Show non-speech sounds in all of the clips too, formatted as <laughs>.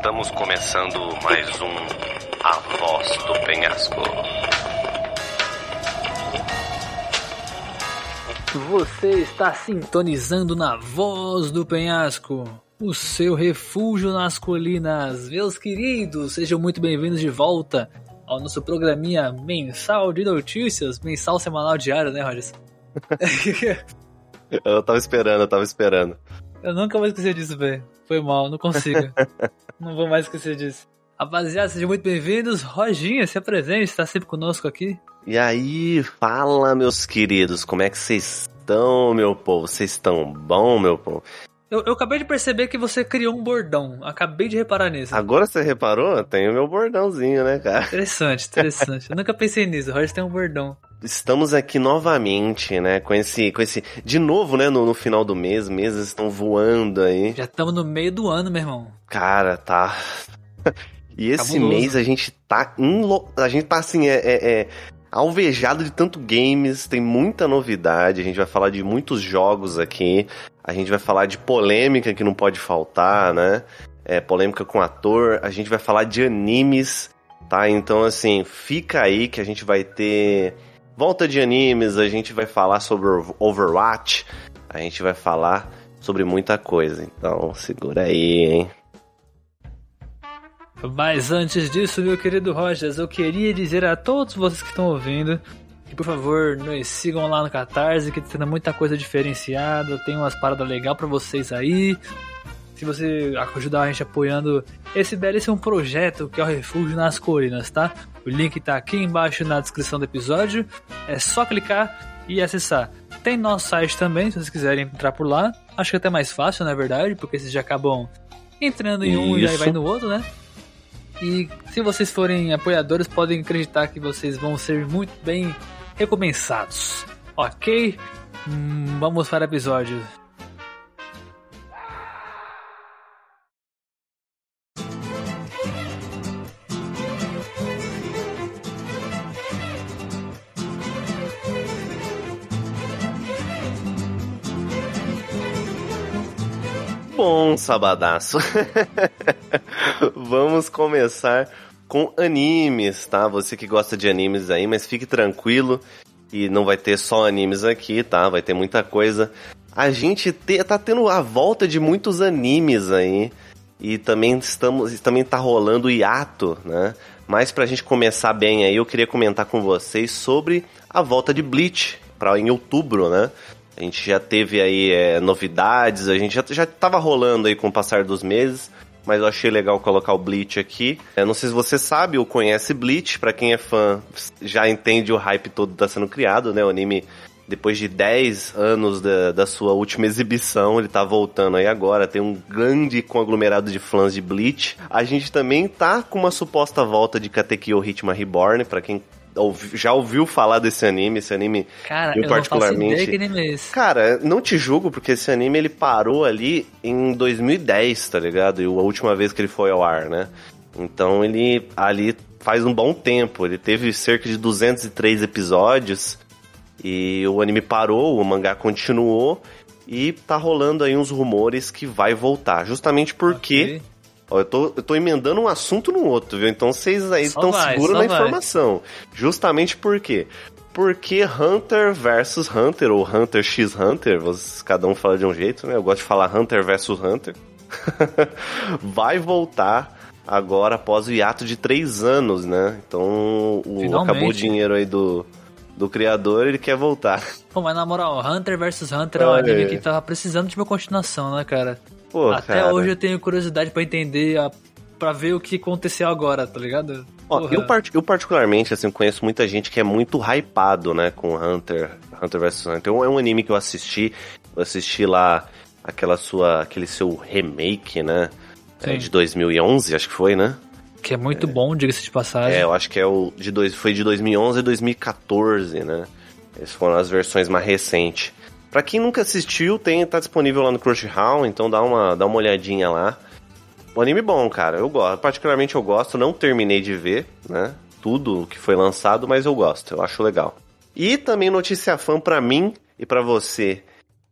Estamos começando mais um A Voz do Penhasco. Você está sintonizando na Voz do Penhasco, o seu refúgio nas colinas. Meus queridos, sejam muito bem-vindos de volta ao nosso programinha mensal de notícias, mensal, semanal, diário, né, Rogers? <laughs> eu tava esperando, eu tava esperando. Eu nunca vou esquecer disso, velho. Foi mal, não consigo. <laughs> não vou mais esquecer disso. Rapaziada, sejam muito bem-vindos. Roginha, se apresente, está sempre conosco aqui. E aí, fala, meus queridos, como é que vocês estão, meu povo? Vocês estão bom, meu povo? Eu, eu, acabei de perceber que você criou um bordão. Acabei de reparar nisso. Agora você reparou? Tem o meu bordãozinho, né, cara? Interessante, interessante. eu nunca pensei nisso. O Roger tem um bordão. Estamos aqui novamente, né? Com esse. Com esse de novo, né? No, no final do mês. Meses estão voando aí. Já estamos no meio do ano, meu irmão. Cara, tá. <laughs> E esse Cabuloso. mês a gente tá. Inlo... A gente tá assim, é, é, é alvejado de tanto games, tem muita novidade, a gente vai falar de muitos jogos aqui, a gente vai falar de polêmica que não pode faltar, né? É, polêmica com ator, a gente vai falar de animes, tá? Então, assim, fica aí que a gente vai ter volta de animes, a gente vai falar sobre Overwatch, a gente vai falar sobre muita coisa. Então, segura aí, hein? Mas antes disso, meu querido Rogers, eu queria dizer a todos vocês que estão ouvindo que por favor nos sigam lá no Catarse, que tem muita coisa diferenciada, tem umas paradas legais para vocês aí. Se você ajudar a gente apoiando esse belíssimo projeto que é o Refúgio nas Colinas, tá? O link tá aqui embaixo na descrição do episódio. É só clicar e acessar. Tem nosso site também, se vocês quiserem entrar por lá. Acho que é até mais fácil, na verdade, porque vocês já acabam entrando em um Isso. e aí vai no outro, né? E se vocês forem apoiadores, podem acreditar que vocês vão ser muito bem recompensados. Ok? Hum, vamos para o episódio. Sabadaço. <laughs> Vamos começar com animes, tá? Você que gosta de animes aí, mas fique tranquilo e não vai ter só animes aqui, tá? Vai ter muita coisa. A gente te, tá tendo a volta de muitos animes aí e também estamos também tá rolando hiato, né? Mas pra gente começar bem aí, eu queria comentar com vocês sobre a volta de Bleach para em outubro, né? A gente já teve aí é, novidades, a gente já, já rolando aí com o passar dos meses, mas eu achei legal colocar o Bleach aqui. Eu não sei se você sabe ou conhece Bleach, para quem é fã já entende o hype todo que tá sendo criado, né? O anime, depois de 10 anos da, da sua última exibição, ele tá voltando aí agora, tem um grande conglomerado de fãs de Bleach. A gente também tá com uma suposta volta de Katekyo Hitman Reborn, para quem já ouviu falar desse anime, esse anime Cara, eu particularmente. Não anime é esse. Cara, não te julgo porque esse anime ele parou ali em 2010, tá ligado? E a última vez que ele foi ao ar, né? Então ele ali faz um bom tempo, ele teve cerca de 203 episódios e o anime parou, o mangá continuou e tá rolando aí uns rumores que vai voltar, justamente porque okay. Ó, eu, tô, eu tô emendando um assunto no outro, viu? Então vocês aí estão seguros na vai. informação. Justamente por quê? Porque Hunter versus Hunter, ou Hunter x Hunter, vocês, cada um fala de um jeito, né? Eu gosto de falar Hunter versus Hunter. <laughs> vai voltar agora após o hiato de três anos, né? Então o, acabou o dinheiro aí do, do criador, ele quer voltar. Pô, mas na moral, Hunter vs Hunter é um anime que tava precisando de uma continuação, né, cara? Pô, Até cara. hoje eu tenho curiosidade para entender, a, pra ver o que aconteceu agora, tá ligado? Ó, eu, part, eu, particularmente, assim, conheço muita gente que é muito hypado, né, com Hunter, Hunter vs Hunter. É um anime que eu assisti, eu assisti lá aquela sua, aquele seu remake, né, é, de 2011, acho que foi, né? Que é muito é. bom, diga-se de passagem. É, eu acho que é o de dois, foi de 2011 e 2014, né? Essas foram as versões mais recentes. Pra quem nunca assistiu, tem, tá disponível lá no Crunchyroll, então dá uma, dá uma olhadinha lá. Um anime bom, cara. Eu gosto. Particularmente eu gosto. Não terminei de ver, né? Tudo que foi lançado, mas eu gosto. Eu acho legal. E também notícia fã pra mim e pra você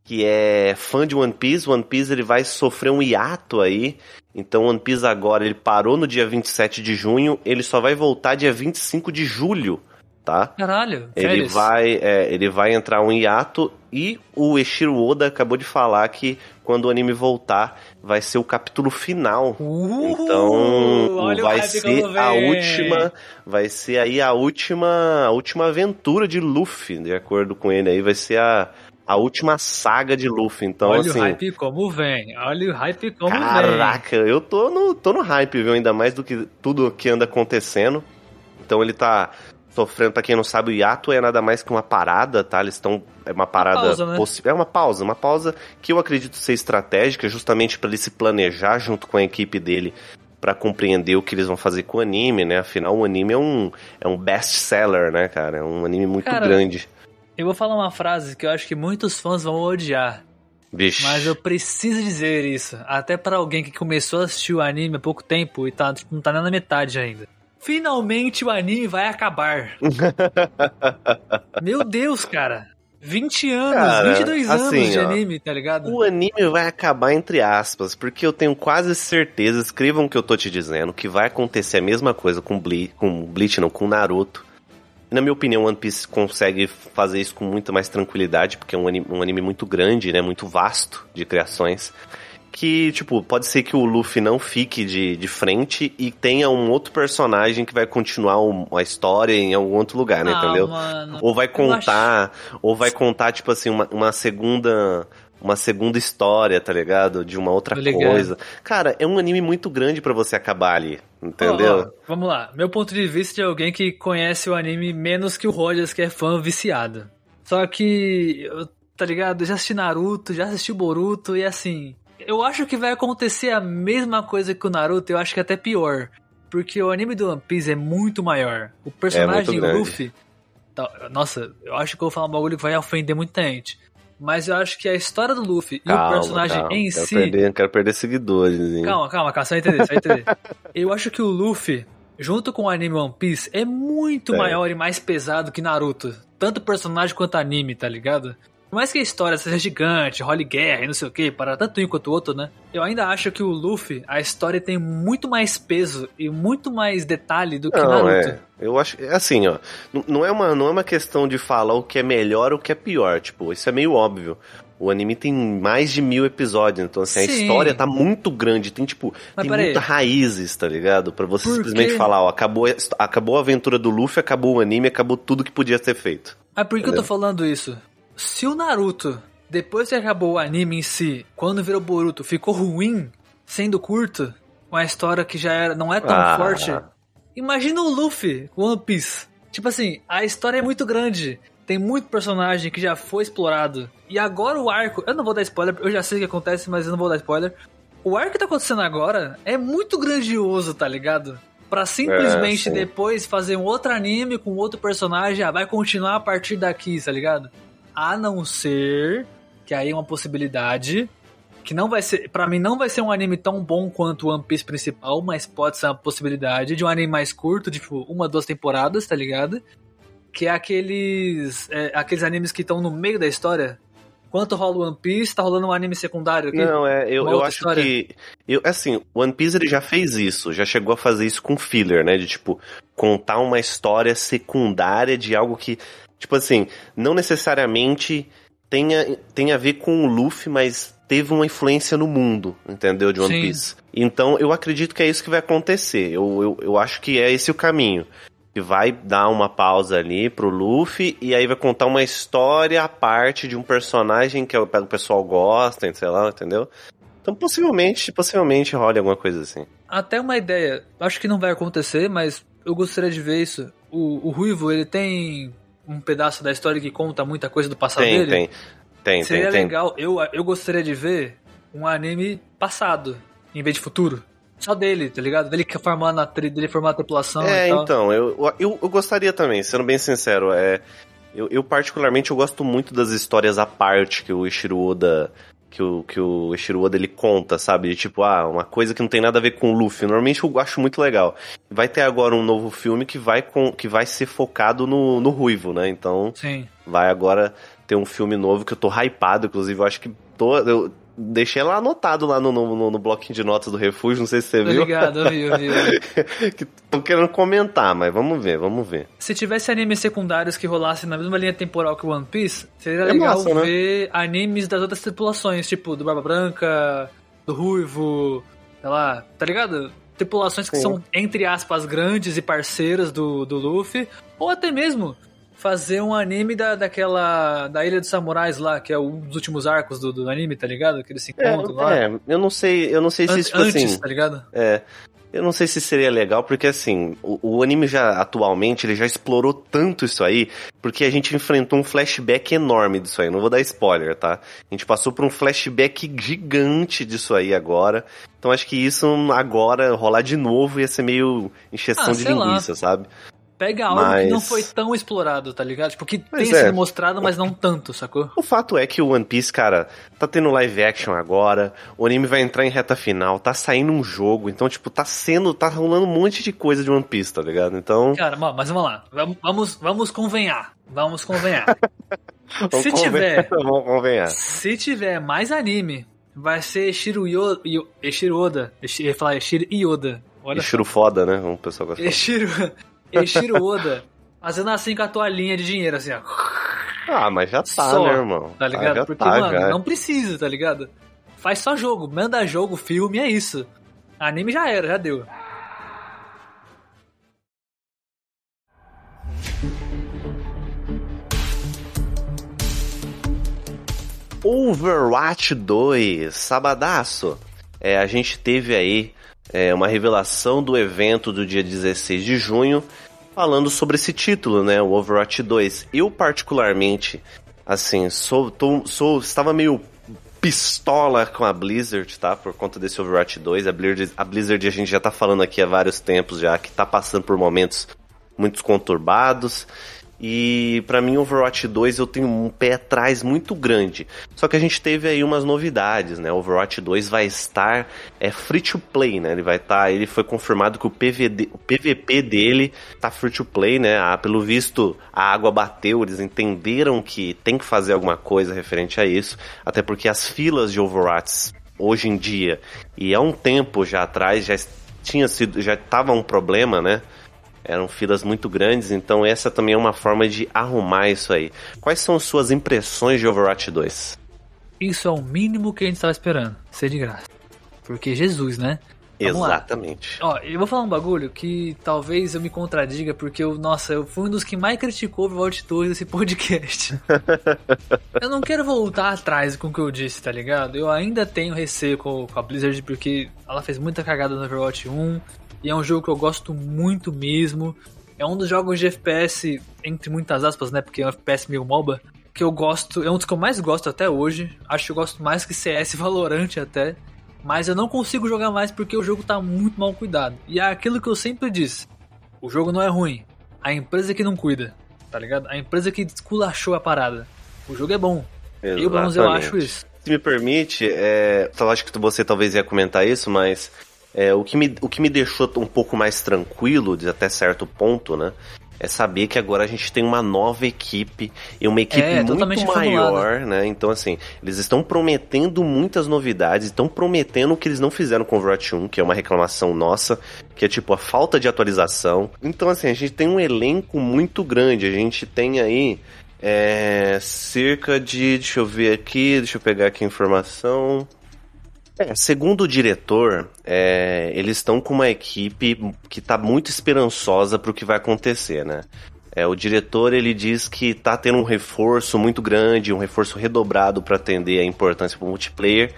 que é fã de One Piece. One Piece ele vai sofrer um hiato aí. Então One Piece agora ele parou no dia 27 de junho, ele só vai voltar dia 25 de julho, tá? Caralho, Ele férias. vai, é, ele vai entrar um hiato e o Eshiro Oda acabou de falar que quando o anime voltar vai ser o capítulo final. Uh, Então olha o vai hype ser a última, vai ser aí a última, a última aventura de Luffy, de acordo com ele aí, vai ser a, a última saga de Luffy. Então olha assim, o hype como vem. Olha o hype como vem. Caraca, eu tô no, tô no hype, viu? Ainda mais do que tudo que anda acontecendo. Então ele tá sofrendo, pra quem não sabe, o hiato é nada mais que uma parada, tá? Eles estão. É uma parada. pausa, né? É uma pausa, uma pausa que eu acredito ser estratégica, justamente pra ele se planejar junto com a equipe dele. Pra compreender o que eles vão fazer com o anime, né? Afinal, o anime é um, é um best-seller, né, cara? É um anime muito Cara, grande. Eu vou falar uma frase que eu acho que muitos fãs vão odiar. Bicho. Mas eu preciso dizer isso. Até pra alguém que começou a assistir o anime há pouco tempo e tá, tipo, não tá nem na metade ainda. Finalmente o anime vai acabar. <laughs> Meu Deus, cara. 20 anos, Cara, 22 anos assim, de ó, anime, tá ligado? O anime vai acabar entre aspas, porque eu tenho quase certeza, escrevam o que eu tô te dizendo, que vai acontecer a mesma coisa com Bleach, com Bleach não, com Naruto. Na minha opinião, One Piece consegue fazer isso com muita mais tranquilidade, porque é um anime, um anime muito grande, né, muito vasto de criações. Que, tipo, pode ser que o Luffy não fique de, de frente e tenha um outro personagem que vai continuar um- a história em algum outro lugar, né, Ah, entendeu? mano. Ou vai contar, ou vai contar, tipo assim, uma, uma segunda. Uma segunda história, tá ligado? De uma outra coisa. Cara, é um anime muito grande pra você acabar ali, entendeu? Ó, ó, vamos lá. Meu ponto de vista de alguém que conhece o anime menos que o Rogers, que é fã viciado. Só que, tá ligado? Eu já assisti Naruto, já assisti Boruto e assim. Eu acho que vai acontecer a mesma coisa que o Naruto, eu acho que até pior. Porque o anime do One Piece é muito maior. O personagem É. Luffy. tá- nossa, eu acho que eu vou falar um bagulho que vai ofender muita gente. Mas eu acho que a história do Luffy e o personagem calma, em quero si. Perder, quero perder seguidores, hein? Calma, calma, calma, vai entender, vai entender. <laughs> Eu acho que o Luffy, junto com o anime One Piece, é muito É. maior e mais pesado que Naruto. Tanto personagem quanto anime, tá ligado? Por mais que a história seja gigante, role guerra e não sei o que, para tanto um quanto o outro, né? Eu ainda acho que o Luffy, a história tem muito mais peso e muito mais detalhe do que Não, Naruto. é. Eu acho. É assim, ó. Não é, uma, não é uma questão de falar o que é melhor ou o que é pior. Tipo, isso é meio óbvio. O anime tem mais de mil episódios, então assim, a Sim. história tá muito grande, tem tipo, Mas tem muitas raízes, tá ligado? Pra você Por simplesmente quê? falar, ó, acabou, a- acabou a aventura do Luffy, acabou o anime, acabou tudo que podia ser feito. Mas por que eu tô falando isso? Se o Naruto, depois que acabou o anime em si, quando virou Boruto, ficou ruim, sendo curto, uma história que já era, não é tão Ah. forte, imagina o Luffy com One Piece. Tipo assim, a história é muito grande, tem muito personagem que já foi explorado, e agora o arco, eu não vou dar spoiler, eu já sei o que acontece, mas eu não vou dar spoiler. O arco que tá acontecendo agora é muito grandioso, tá ligado? Pra simplesmente sim. depois fazer um outro anime com outro personagem, ah, vai continuar a partir daqui, tá ligado? A não ser que aí é uma possibilidade que não vai ser, Pra mim não vai ser um anime tão bom quanto o One Piece principal, mas pode ser uma possibilidade de um anime mais curto, tipo uma, duas temporadas, tá ligado? Que é aqueles é, aqueles animes que estão no meio da história. Enquanto rola o One Piece, tá rolando um anime secundário aqui. Não, é, eu, eu acho história. que. Eu, assim, One Piece ele já fez isso, já chegou a fazer isso com filler, né? De tipo, contar uma história secundária de algo que, tipo assim, não necessariamente tenha, tenha a ver com o Luffy, mas teve uma influência no mundo, entendeu? De One Sim. Piece. Então eu acredito que é isso que vai acontecer. Eu, eu, eu acho que é esse o caminho. Que vai dar uma pausa ali pro Luffy e aí vai contar uma história à parte de um personagem que o o pessoal gosta, sei lá, entendeu? Então possivelmente, possivelmente role alguma coisa assim. Até uma ideia, acho que não vai acontecer, mas eu gostaria de ver isso. O, o Ruivo, ele tem um pedaço da história que conta muita coisa do passado Tem, dele. tem. Tem, Seria tem, tem. legal, eu, eu gostaria de ver um anime passado, em vez de futuro. Só dele, tá ligado? Dele formando a, tri- dele formando a tripulação É, e tal. então, eu, eu, eu gostaria também, sendo bem sincero, é, eu, eu particularmente eu gosto muito das histórias à parte que o Ishiro Oda, que o, que o Ishiro Oda ele conta, sabe? De tipo, ah, uma coisa que não tem nada a ver com o Luffy. Normalmente eu acho muito legal. Vai ter agora um novo filme que vai, com, que vai ser focado no, no Ruivo, né? Então Sim. vai agora ter um filme novo que eu tô hypado, inclusive, eu acho que tô. Eu deixei lá anotado lá no, no, no bloquinho de notas do refúgio, não sei se você viu. Obrigado, eu vi, eu vi. <laughs> que tô querendo comentar, mas vamos ver, vamos ver. Se tivesse animes secundários que rolassem na mesma linha temporal que One Piece, seria é legal massa, né? ver né? animes das outras tripulações, tipo do Barba Branca, do Ruivo, sei lá, tá ligado? Tripulações que Sim. são, entre aspas, grandes e parceiras do, do Luffy, ou até mesmo fazer um anime da, daquela. da Ilha dos Samurais lá, que é um dos últimos arcos do, do anime, tá ligado? Que eles se encontram é, lá. É, eu não sei, eu não sei se tipo Antes, assim. tá ligado? É. Eu não sei se seria legal, porque assim, o, o, anime já, atualmente, ele já explorou tanto isso aí, porque a gente enfrentou um flashback enorme disso aí, não vou dar spoiler, tá? A gente passou por um flashback gigante disso aí agora, então acho que isso agora, rolar de novo, ia ser meio encheção ah, de linguiça, lá. sabe? Pega algo mas... que não foi tão explorado, tá ligado? Tipo, que mas tem é. sido mostrado, mas não tanto, sacou? O fato é que o One Piece, cara, tá tendo live action agora, o anime vai entrar em reta final, tá saindo um jogo, então, tipo, tá sendo, tá rolando um monte de coisa de One Piece, tá ligado? Então... Cara, mas vamos lá, vamos, vamos convenhar, vamos convenhar. <laughs> vamos se tiver... <laughs> Vamos convenhar. Se tiver mais anime, vai ser Shiro Yoda... Shiro Oda, eu ia falar Shiro Yoda. Olha Shiro foda, né? O pessoal gosta. Shiro... Eiichiro Oda fazendo assim com a toalhinha de dinheiro, assim, ó. Ah, mas já tá, só, né, irmão? Tá ligado? Ah, Porque, tá, mano, já. não precisa, tá ligado? Faz só jogo, manda jogo, filme, é isso. Anime já era, já deu. Overwatch 2, sabadaço. É, a gente teve aí é, uma revelação do evento do dia 16 de junho, falando sobre esse título, né, o Overwatch 2. Eu, particularmente, assim, sou, tô, sou estava meio pistola com a Blizzard, tá? Por conta desse Overwatch 2. A Blizzard, a Blizzard a gente já tá falando aqui há vários tempos já, que tá passando por momentos muito conturbados. E para mim Overwatch 2 eu tenho um pé atrás muito grande. Só que a gente teve aí umas novidades, né? Overwatch 2 vai estar é free to play, né? Ele vai estar, tá, ele foi confirmado que o, PVD, o PVP dele tá free to play, né? Ah, pelo visto a água bateu, eles entenderam que tem que fazer alguma coisa referente a isso, até porque as filas de Overwatch hoje em dia e há um tempo já atrás já tinha sido já tava um problema, né? Eram filas muito grandes, então essa também é uma forma de arrumar isso aí. Quais são suas impressões de Overwatch 2? Isso é o mínimo que a gente estava esperando, ser de graça. Porque Jesus, né? Vamos Exatamente. Lá. Ó, eu vou falar um bagulho que talvez eu me contradiga, porque eu, nossa, eu fui um dos que mais criticou o Overwatch 2 nesse podcast. <laughs> eu não quero voltar atrás com o que eu disse, tá ligado? Eu ainda tenho receio com, com a Blizzard, porque ela fez muita cagada no Overwatch 1. E é um jogo que eu gosto muito mesmo. É um dos jogos de FPS, entre muitas aspas, né? Porque é um FPS meio MOBA. Que eu gosto, é um dos que eu mais gosto até hoje. Acho que eu gosto mais que CS <laughs> Valorant até. Mas eu não consigo jogar mais porque o jogo tá muito mal cuidado. E é aquilo que eu sempre disse: o jogo não é ruim. A empresa que não cuida, tá ligado? A empresa que esculachou a parada. O jogo é bom. Exatamente. Eu, pelo menos, eu acho isso. Se me permite, é, eu acho que você talvez ia comentar isso, mas é, o, que me, o que me deixou um pouco mais tranquilo, de até certo ponto, né? É saber que agora a gente tem uma nova equipe e uma equipe é, muito maior, né? Então, assim, eles estão prometendo muitas novidades, estão prometendo o que eles não fizeram com o Overwatch 1, que é uma reclamação nossa, que é tipo a falta de atualização. Então, assim, a gente tem um elenco muito grande, a gente tem aí é, cerca de. Deixa eu ver aqui, deixa eu pegar aqui a informação. É, segundo o diretor, é, eles estão com uma equipe que está muito esperançosa para o que vai acontecer, né? É, o diretor ele diz que está tendo um reforço muito grande, um reforço redobrado para atender a importância do multiplayer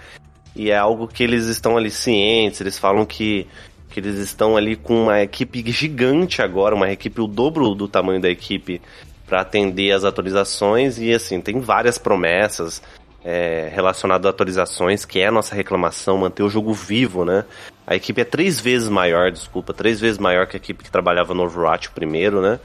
e é algo que eles estão ali cientes. Eles falam que, que eles estão ali com uma equipe gigante agora, uma equipe o dobro do tamanho da equipe para atender as atualizações e assim tem várias promessas é, relacionado a atualizações, que é a nossa reclamação, manter o jogo vivo, né? A equipe é três vezes maior, desculpa, três vezes maior que a equipe que trabalhava no Overwatch primeiro, né?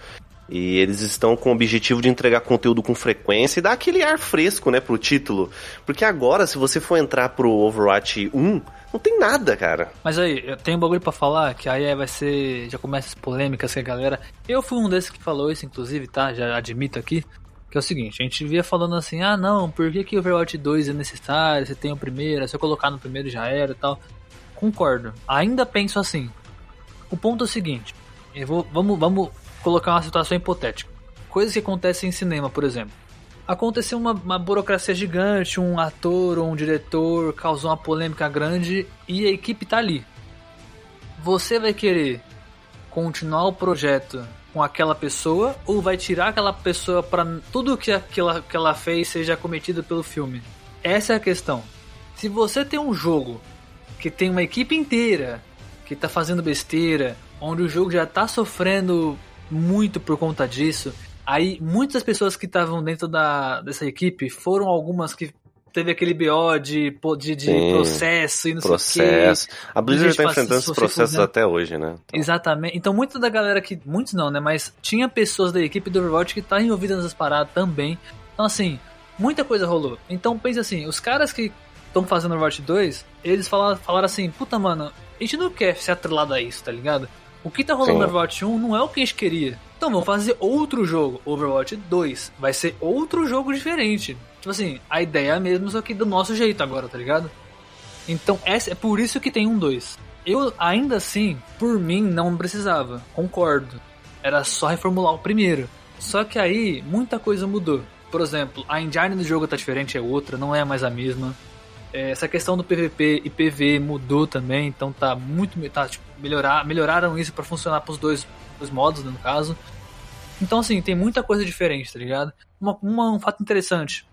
E eles estão com o objetivo de entregar conteúdo com frequência e dar aquele ar fresco, né, pro título. Porque agora, se você for entrar pro Overwatch 1, não tem nada, cara. Mas aí, eu tenho um bagulho pra falar, que aí vai ser. Já começa as polêmicas que a galera. Eu fui um desses que falou isso, inclusive, tá? Já admito aqui. Que é o seguinte, a gente via falando assim, ah não, por que, que o Overwatch 2 é necessário? Você tem o primeiro, se eu colocar no primeiro já era e tal. Concordo. Ainda penso assim. O ponto é o seguinte, eu vou, vamos, vamos colocar uma situação hipotética. Coisas que acontecem em cinema, por exemplo. Aconteceu uma, uma burocracia gigante, um ator ou um diretor causou uma polêmica grande e a equipe tá ali. Você vai querer continuar o projeto com aquela pessoa ou vai tirar aquela pessoa para tudo que aquela que ela fez seja cometido pelo filme? Essa é a questão. Se você tem um jogo que tem uma equipe inteira que tá fazendo besteira, onde o jogo já tá sofrendo muito por conta disso, aí muitas pessoas que estavam dentro da, dessa equipe foram algumas que teve aquele BO de, de, de processo e não processo. sei o quê. A Blizzard tá enfrentando esses processos até hoje, né? Então. Exatamente. Então, muita da galera que. Muitos não, né? Mas tinha pessoas da equipe do Overwatch que tá envolvidas nessas paradas também. Então, assim, muita coisa rolou. Então, pensa assim: os caras que estão fazendo Overwatch 2, eles falaram, falaram assim: puta, mano, a gente não quer ser atrelado a isso, tá ligado? O que tá rolando no Overwatch 1 não é o que a gente queria. Então vamos fazer outro jogo, Overwatch 2. Vai ser outro jogo diferente. Tipo assim, a ideia é a mesma, só que do nosso jeito agora, tá ligado? Então essa, é por isso que tem um 2. Eu, ainda assim, por mim, não precisava. Concordo. Era só reformular o primeiro. Só que aí, muita coisa mudou. Por exemplo, a engine do jogo tá diferente, é outra, não é mais a mesma. É, essa questão do PVP e PV mudou também, então tá muito. Tá, tipo, melhorar, melhoraram isso para funcionar pros dois, dois modos, no caso. Então, assim, tem muita coisa diferente, tá ligado? Uma, uma, um fato interessante.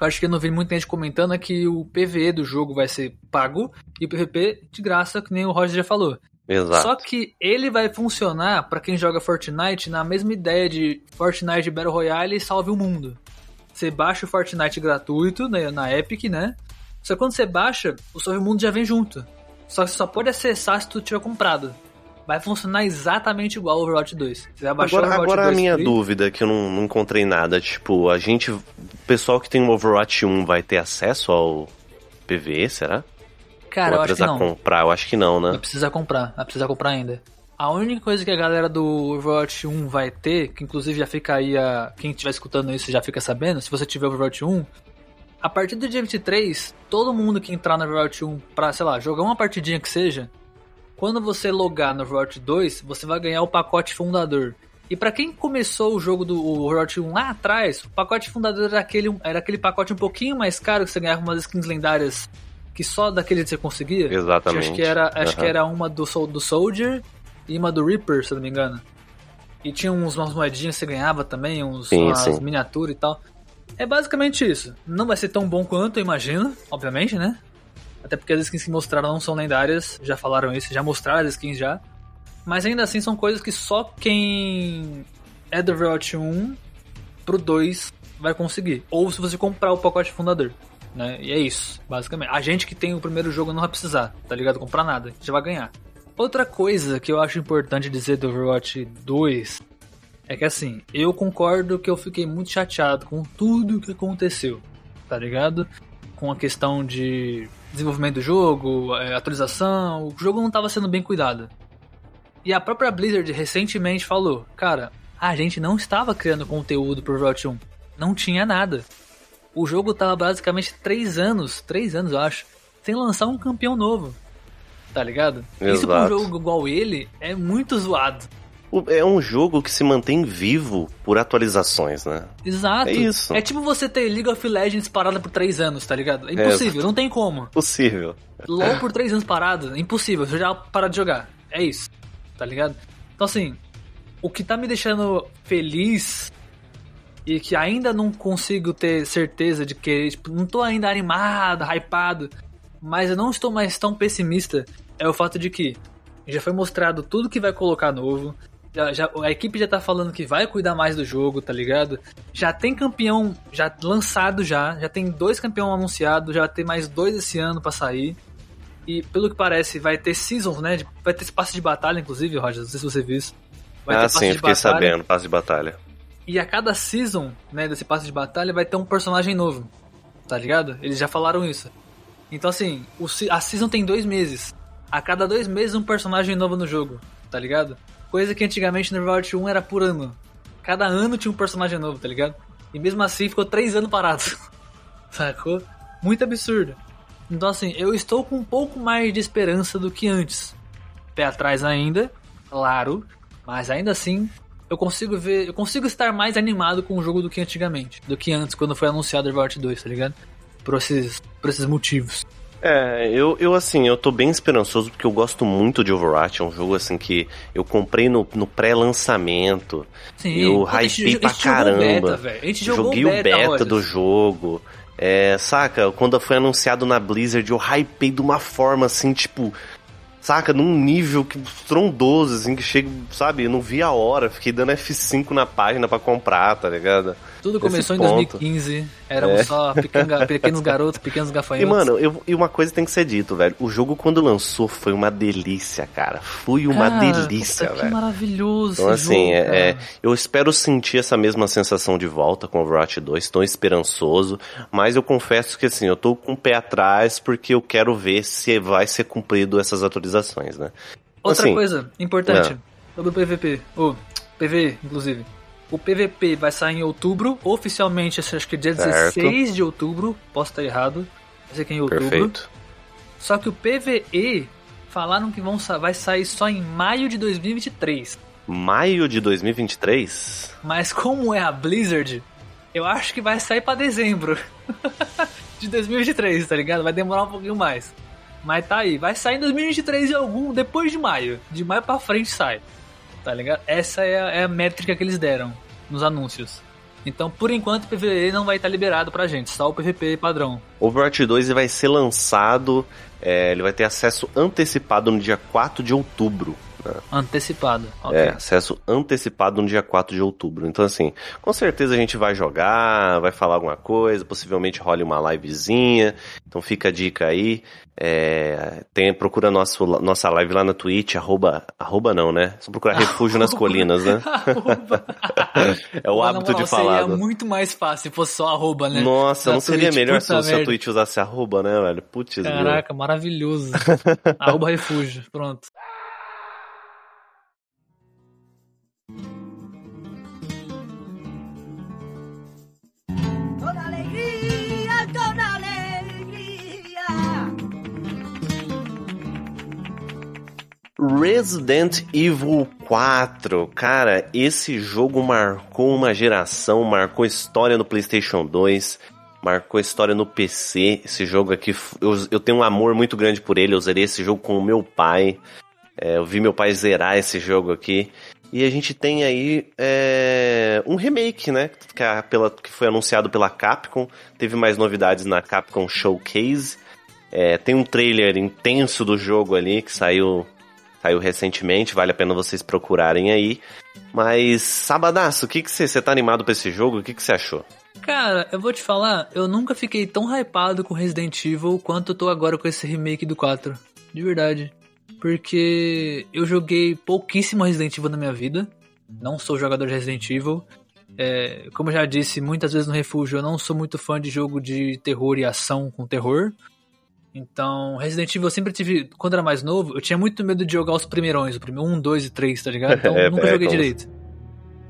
Eu acho que eu não vi muita gente comentando é que o PVE do jogo vai ser pago e o PVP de graça, que nem o Roger já falou. Exato. Só que ele vai funcionar para quem joga Fortnite na mesma ideia de Fortnite Battle Royale e salve o mundo. Você baixa o Fortnite gratuito né, na Epic, né? Só que quando você baixa, o salve o mundo já vem junto. Só que você só pode acessar se tu tiver comprado vai funcionar exatamente igual ao Overwatch 2. Você vai baixar agora, o Overwatch agora 2 a minha free. dúvida, que eu não, não encontrei nada, tipo, a gente, o pessoal que tem o Overwatch 1 vai ter acesso ao PvE, será? Cara, Ou eu vai acho que precisar não. comprar? Eu acho que não, né? Vai precisar comprar, vai precisar comprar ainda. A única coisa que a galera do Overwatch 1 vai ter, que inclusive já fica aí a. Quem estiver escutando isso já fica sabendo, se você tiver Overwatch 1, a partir do dia 23, todo mundo que entrar no Overwatch 1 pra, sei lá, jogar uma partidinha que seja, quando você logar no Overwatch 2, você vai ganhar o pacote fundador. E pra quem começou o jogo do Overwatch 1 lá atrás, o pacote fundador era aquele, era aquele pacote um pouquinho mais caro que você ganhava umas skins lendárias que só daquele você conseguia. Exatamente. Acho que era, acho Aham. que era uma do, do Soldier e uma do Reaper, se não me engano. E tinha uns, umas moedinhas que você ganhava também, uns, Sim, umas sim. miniaturas e tal. É basicamente isso. Não vai ser tão bom quanto, eu imagino, obviamente, né? Até porque as skins que mostraram não são lendárias, já falaram isso, já mostraram as skins já. Mas ainda assim são coisas que só quem é do Overwatch 1 pro 2 vai conseguir. Ou se você comprar o pacote fundador. Né? E é isso, basicamente. A gente que tem o primeiro jogo não vai precisar, tá ligado? Comprar nada, gente vai ganhar. Outra coisa que eu acho importante dizer do Overwatch 2 é que assim, eu concordo que eu fiquei muito chateado com tudo que aconteceu, tá ligado? Com a questão de desenvolvimento do jogo, é, atualização, o jogo não estava sendo bem cuidado. E a própria Blizzard recentemente falou, cara, a gente não estava criando conteúdo pro Overwatch 1, não tinha nada. O jogo tava basicamente 3 anos, 3 anos eu acho, sem lançar um campeão novo. Tá ligado? Isso pra um Exato. jogo igual ele é muito zoado. É um jogo que se mantém vivo por atualizações, né? Exato. É isso. É tipo você ter League of Legends parada por 3 anos, tá ligado? É impossível, não tem como. Possível. LOL por 3 anos parado, é impossível, você já parar de jogar. É isso, tá ligado? Então assim, o que tá me deixando feliz e que ainda não consigo ter certeza de que, tipo, não tô ainda animado, hypado, mas eu não estou mais tão pessimista, é o fato de que já foi mostrado tudo que vai colocar novo. Já, já- a equipe já tá falando que vai cuidar mais do jogo, tá ligado? Já tem campeão já lançado já, já tem dois campeões anunciados, já tem mais dois esse ano pra sair. E pelo que parece, vai ter seasons, né? Vai ter espaço de batalha, inclusive, Roger. Não sei se você viu isso. Vai ah, ter passe sim, de fiquei batalha. sabendo. Passe de batalha. E a cada season, né, desse passe de batalha, vai ter um personagem novo. Tá ligado? Eles já falaram isso. Então, assim, a season tem dois meses. A cada dois meses, um personagem novo no jogo. Tá ligado? Coisa que antigamente no Overwatch 1 era por ano. Cada ano tinha um personagem novo, tá ligado? E mesmo assim ficou três anos parado. <laughs> Sacou? Muito absurdo. Então assim, eu estou com um pouco mais de esperança do que antes. Pé atrás ainda, claro, mas ainda assim eu consigo ver, eu consigo estar mais animado com o jogo do que antigamente, do que antes quando foi anunciado Overwatch 2, tá ligado? Por esses, por esses motivos. É, eu, eu assim, eu tô bem esperançoso porque eu gosto muito de Overwatch, é um jogo assim que eu comprei no, no pré-lançamento. Sim, eu hypei pra jogou caramba. beta, jogou Joguei o beta do jogo. É, saca, quando foi anunciado na Blizzard, eu hypei de uma forma assim, tipo, saca, num nível que estrondoso, assim, que chega, sabe, eu não vi a hora, fiquei dando F5 na página pra comprar, tá ligado? Tudo começou em ponto. 2015, éramos É. só pequeno- pequenos garotos, pequenos <laughs> E, gafanhotos. mano, eu- e uma coisa tem que ser dito, velho. O jogo, quando lançou, foi uma delícia, cara. Foi uma Cara, delícia, puta, Que velho. maravilhoso Então, esse assim, jogo, é, cara. é, eu espero sentir essa mesma sensação de volta com Overwatch 2. Estou esperançoso, mas eu confesso que, assim, eu tô com o pé atrás porque eu quero ver se vai ser cumprido essas atualizações, né? Outra assim, coisa importante é. sobre o PVP, o PV, inclusive. O PVP vai sair em outubro, oficialmente, acho que dia Certo. 16 de outubro, posso estar errado, vai ser que é em outubro. Perfeito. Só que o PVE falaram que vão, vai sair só em maio de 2023. Maio de 2023? Mas como é a Blizzard, eu acho que vai sair pra dezembro <laughs> de 2023, tá ligado? Vai demorar um pouquinho mais. Mas tá aí, vai sair em 2023 em algum, depois de maio. De maio pra frente sai. Tá ligado? Essa é a, é a métrica que eles deram nos anúncios. Então, por enquanto, o PVE não vai estar liberado pra gente, só o PVP padrão. Overwatch 2 ele vai ser lançado, é, ele vai ter acesso antecipado no dia 4 de outubro. Antecipado. ok. É, acesso antecipado no dia 4 de outubro. Então, assim, com certeza a gente vai jogar, vai falar alguma coisa, possivelmente role uma livezinha. Então fica a dica aí. É, tem, procura nosso, nossa live lá na Twitch, arroba, arroba não, né? Só procurar <laughs> refúgio nas colinas, né? <laughs> É o na hábito moral, de falar. Seria né? muito mais fácil se fosse só arroba, né? Nossa, Na não seria Twitch, melhor se puta o seu. Twitch usasse arroba, né, velho? Putz. Caraca, maravilhoso. <laughs> arroba refúgio, pronto. Resident Evil 4, cara, esse jogo marcou uma geração, marcou história no PlayStation 2, marcou história no PC. Esse jogo aqui, eu, eu tenho um amor muito grande por ele. Eu zerei esse jogo com o meu pai. É, eu vi meu pai zerar esse jogo aqui. E a gente tem aí é, um remake, né? Que, a- pela, que foi anunciado pela Capcom. Teve mais novidades na Capcom Showcase. É, tem um trailer intenso do jogo ali que saiu, saiu recentemente. Vale a pena vocês procurarem aí. Mas, Sabadaço, o que que você você tá animado pra esse jogo? O que que você achou? Cara, eu vou te falar, eu nunca fiquei tão hypado com Resident Evil quanto eu tô agora com esse remake do 4. De verdade. Porque eu joguei pouquíssimo Resident Evil na minha vida. Não sou jogador de Resident Evil. É, como eu já disse muitas vezes no Refúgio, eu não sou muito fã de jogo de terror e ação com terror. Então, Resident Evil eu sempre tive. Quando era mais novo, eu tinha muito medo de jogar os primeirões, o primeiro 1, 2 e 3, tá ligado? Então, <laughs> É, nunca é, joguei como- direito.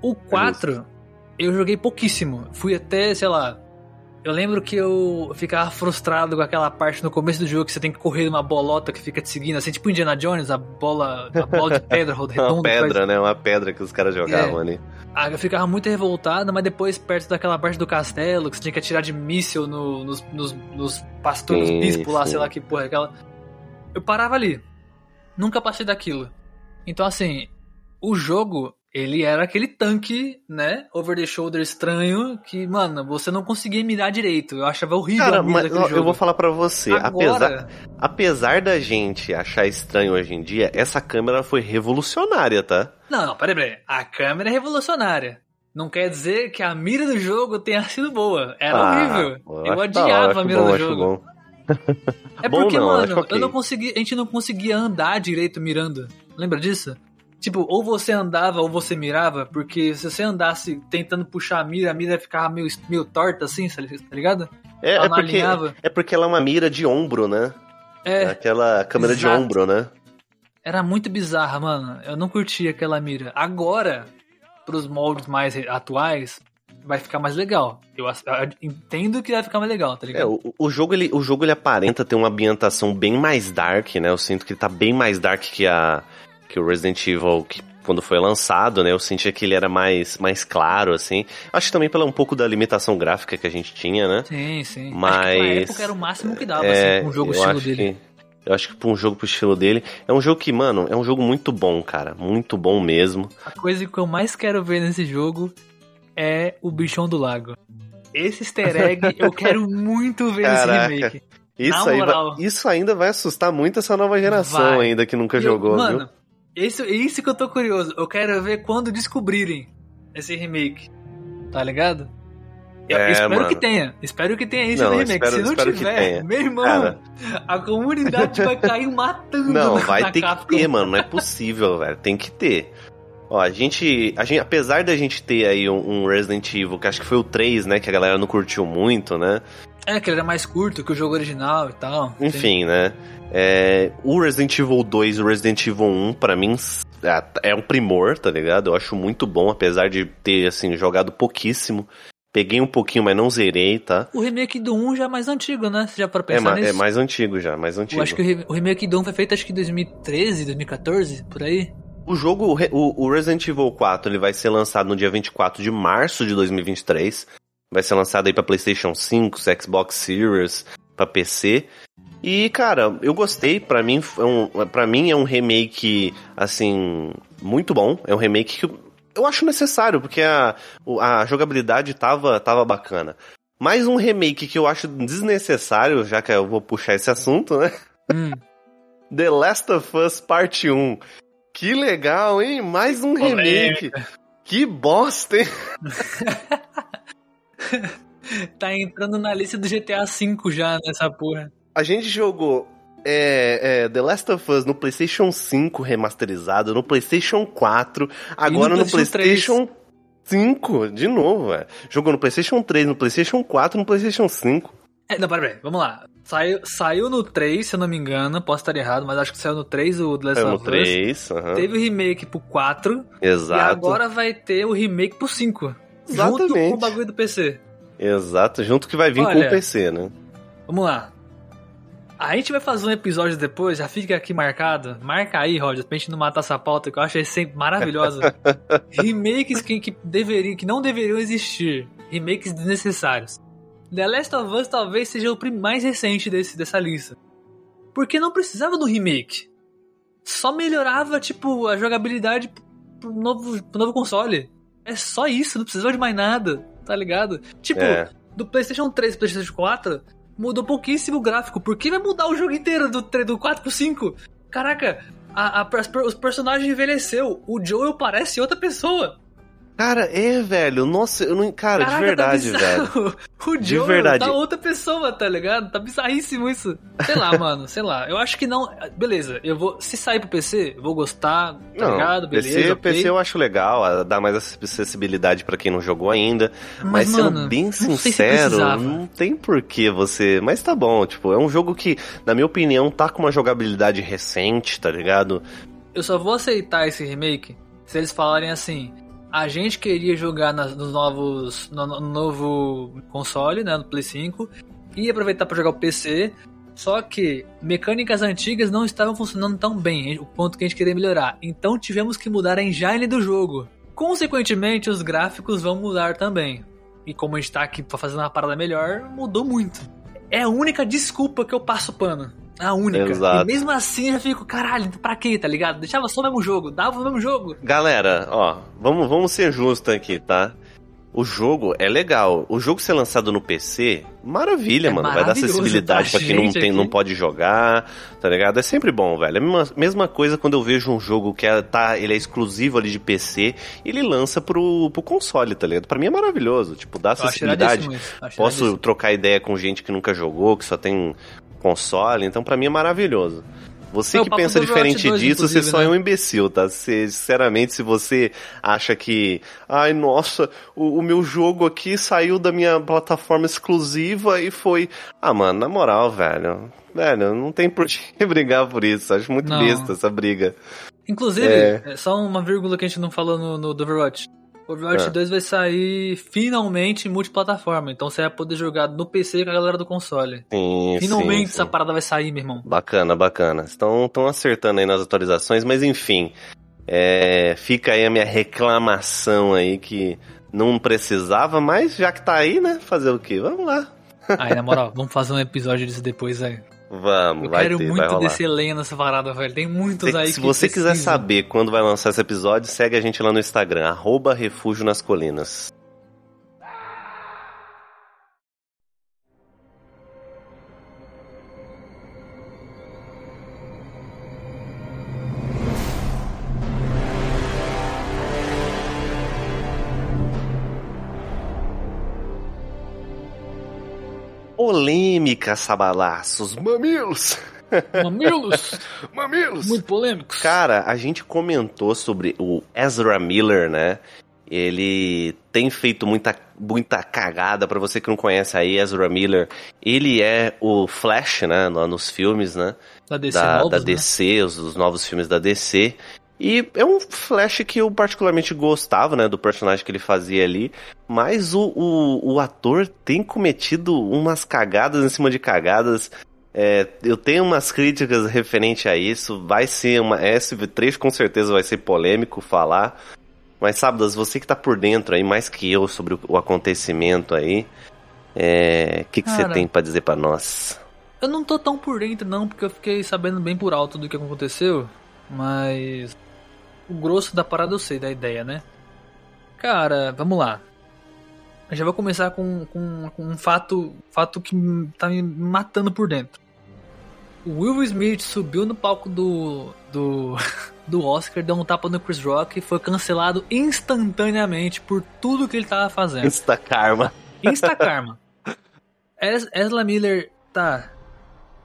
O 4, eu joguei pouquíssimo. Fui até, sei lá. Eu lembro que eu ficava frustrado com aquela parte no começo do jogo que você tem que correr numa bolota que fica te seguindo, assim, tipo Indiana Jones, a bola, a bola de pedra <laughs> Uma redonda. faz- pedra, né? Uma pedra que os caras jogavam É. ali. Ah, eu ficava muito revoltado, mas depois, perto daquela parte do castelo, que você tinha que atirar de míssil no- nos, nos, nos pastores, Sim, bispos lá, sim. sei lá que porra, é aquela. Eu parava ali. Nunca passei daquilo. Então, assim, o jogo, ele era aquele tanque, né? Over the shoulder estranho, que, mano, você não conseguia mirar direito. Eu achava horrível Cara, a mira mas ó, jogo. eu vou falar pra você, apesar, Agora, apesar da gente achar estranho hoje em dia, essa câmera foi revolucionária, tá? Não, não, peraí, peraí. A câmera é revolucionária. Não quer dizer que a mira do jogo tenha sido boa. Era Ah, horrível. eu da odiava hora, a mira bom, do jogo. É Bom porque, não, mano, acho ok. eu não conseguia, a gente não conseguia andar direito mirando. Lembra disso? Tipo, ou você andava ou você mirava, porque se você andasse tentando puxar a mira, a mira ficava meio, meio torta assim, tá ligado? É, Ela é porque, alinhava. é porque ela é uma mira de ombro, né? É, Aquela câmera de exato. ombro, né? era muito bizarra, mano. Eu não curtia aquela mira. Agora, pros moldes mais atuais, vai ficar mais legal. Eu entendo que vai ficar mais legal, tá ligado? É, o, o jogo ele, o jogo ele aparenta ter uma ambientação bem mais dark, né? Eu sinto que ele tá bem mais dark que a que o Resident Evil que quando foi lançado, né? Eu sentia que ele era mais mais claro assim. Acho que também pela um pouco da limitação gráfica que a gente tinha, né? Sim, sim. Acho que Mas- pra época era o máximo que dava, É, assim, um jogo estilo acho dele. que eu acho que pra um jogo pro estilo dele, é um jogo que, mano, é um jogo muito bom, cara, muito bom mesmo. A coisa que eu mais quero ver nesse jogo é o bichão do lago. Esse easter egg <laughs> eu quero muito ver Caraca. nesse remake. Isso, aí vai- isso ainda vai assustar muito essa nova geração Vai. ainda que nunca eu- jogou, mano, viu? Isso, isso que eu tô curioso. Eu quero ver quando descobrirem esse remake. Tá ligado? Eu É, espero mano. que tenha. Espero que tenha isso Não, no remake. espero- Se não tiver, meu irmão, Cara. a comunidade vai cair matando Não, vai ter Capcom. que ter, mano. Não é possível, velho. Tem que ter. Ó, a gente, a gente. Apesar da gente ter aí um, um Resident Evil, que acho que foi o 3, né? Que a galera não curtiu muito, né? É, que ele era mais curto que o jogo original e tal. Enfim, né? É, o Resident Evil 2 e o Resident Evil 1, pra mim, é, é um primor, tá ligado? Eu acho muito bom, apesar de ter, assim, jogado pouquíssimo. Peguei um pouquinho, mas não zerei, tá? O remake do 1 já é mais antigo, né? Você já para É, pensar ma- nisso? é mais antigo já, mais antigo. Eu acho que o re- o remake do 1 foi feito acho que em 2013, 2014, por aí. O jogo, o, o Resident Evil 4, ele vai ser lançado no dia 24 de março de 2023. Vai ser lançado aí pra PlayStation 5, Xbox Series, pra PC. E, cara, eu gostei. Pra mim, é um, pra mim é um remake, assim, muito bom. É um remake que eu, acho necessário, porque a, a jogabilidade tava, tava bacana. Mais um remake que eu acho desnecessário, já que eu vou puxar esse assunto, né? Hum. <laughs> The Last of Us Parte 1. Que legal, hein? Mais um remake. Que bosta, hein? <laughs> <laughs> Tá entrando na lista do GTA V já nessa porra. A gente jogou é, é, The Last of Us no PlayStation 5 remasterizado, no PlayStation 4, agora no PlayStation PlayStation 5, de novo, velho. Jogou no PlayStation 3, no PlayStation 4, no PlayStation 5. É, não, pera, pera, vamos lá. Saiu, saiu no 3, se eu não me engano, posso estar errado, mas acho que saiu no 3 o The Last É no of Us. 3, aham. Teve o remake pro 4 Exato. e agora vai ter o remake pro 5. Junto Exatamente. com o bagulho do PC. Exato, junto que vai vir com Olha. o PC, né? Vamos lá. A gente vai fazer um episódio depois, já fica aqui marcado. Marca aí, Roger, pra gente não matar essa pauta, que eu acho sempre maravilhosa. <laughs> Remakes que, que, deveriam, que não deveriam existir. Remakes desnecessários. The Last of Us talvez seja o mais recente desse, dessa lista. Porque não precisava do remake. Só melhorava, tipo, a jogabilidade pro novo, pro novo console. É só isso, não precisava de mais nada, tá ligado? Tipo, É. do PlayStation 3 pro PlayStation 4, mudou pouquíssimo o gráfico. Por que vai mudar o jogo inteiro do, 3 do 4 pro 5? Caraca, a, a- os personagens envelheceu. O Joel parece outra pessoa. Cara, é, velho. Nossa, eu não. Cara, Caraca, de verdade, tá velho. <laughs> O De Joel verdade. tá outra pessoa, tá ligado? Tá bizarríssimo isso. Sei lá, <laughs> mano, sei lá. Eu acho que não. Beleza, eu vou. Se sair pro PC, eu vou gostar, tá Não, ligado? Beleza. PC, ok. PC eu acho legal, dá mais acessibilidade pra quem não jogou ainda. Mas, sendo mano, bem não sei se sincero, não tem porquê você. Mas tá bom, tipo, é um jogo que, na minha opinião, tá com uma jogabilidade recente, tá ligado? Eu só vou aceitar esse remake se eles falarem assim. A gente queria jogar nas- nos novos. No, no novo console, né? No Play 5. E aproveitar para jogar o PC. Só que mecânicas antigas não estavam funcionando tão bem, o ponto que a gente queria melhorar. Então tivemos que mudar a engine do jogo. Consequentemente, os gráficos vão mudar também. E como a gente tá aqui fazer uma parada melhor, mudou muito. É a única desculpa que eu passo pano. A única. Exato. E mesmo assim eu fico, caralho, pra quê, tá ligado? Deixava só o mesmo jogo, dava o mesmo jogo. Galera, ó, vamos, vamos ser justos aqui, tá? O jogo é legal. O jogo ser lançado no PC, maravilha, É mano. Vai dar acessibilidade pra pra quem não, tem, aqui. não pode jogar, tá ligado? É sempre bom, velho. É a mesma, mesma coisa quando eu vejo um jogo que é, tá, ele é exclusivo ali de PC, ele lança pro, pro console, tá ligado? Pra mim é maravilhoso. Tipo, dá acessibilidade. Posso trocar ideia com gente que nunca jogou, que só tem console, então pra mim é maravilhoso. Você É que pensa diferente 2, disso, você só né? é um imbecil, tá? Você, sinceramente, se você acha que, ai, nossa, o, o meu jogo aqui saiu da minha plataforma exclusiva e foi. Ah, mano, na moral, velho. Velho, não tem por que <laughs> brigar por isso. Acho muito Não. besta essa briga. Inclusive, É. é, só uma vírgula que a gente não falou no, no Overwatch. Overwatch Ah. 2 vai sair finalmente em multiplataforma. Então você vai poder jogar no PC com a galera do console. Sim, Finalmente sim, essa sim. parada vai sair, meu irmão. Bacana, bacana. Estão, estão acertando aí nas atualizações, mas enfim. é, fica aí a minha reclamação aí que não precisava, mas já que tá aí, né? Fazer o quê? Vamos lá. Aí, na moral, vamos fazer um episódio disso depois, velho. Vamos, Eu vai quero ter, muito descer lenha nessa parada, velho. Tem muitos Se, aí se você quiser saber quando vai lançar esse episódio, segue a gente lá no Instagram, arroba Refúgio nas Colinas. Polêmica, sabalaços, mamilos! <laughs> Mamilos! Mamilos! muito polêmicos. Cara, a gente comentou sobre o Ezra Miller, né? Ele tem feito muita, muita cagada. Pra você que não conhece aí, Ezra Miller, ele é o Flash, né? Nos filmes, né? Da DC da, novos, da né? DC, os, os novos filmes da DC. E é um Flash que eu particularmente gostava, né? Do personagem que ele fazia ali. Mas o, o, o ator tem cometido umas cagadas em cima de cagadas. É, eu tenho umas críticas referente a isso. Vai ser uma. Esse trecho com certeza vai ser polêmico falar. Mas, Sábadas, você que tá por dentro aí, mais que eu, sobre o, o acontecimento aí. é, O que, que você tem pra dizer pra nós? Eu não tô tão por dentro, não, porque eu fiquei sabendo bem por alto do que aconteceu. Mas. O grosso da parada eu sei, da ideia, né? Cara, vamos lá. Eu já vou começar com, com, com um fato, fato que tá me matando por dentro. O Will Smith subiu no palco do, do, <laughs> do Oscar, deu um tapa no Chris Rock e foi cancelado instantaneamente por tudo que ele tava fazendo. Insta Karma. Insta <laughs> Karma. Es- Ezra Miller tá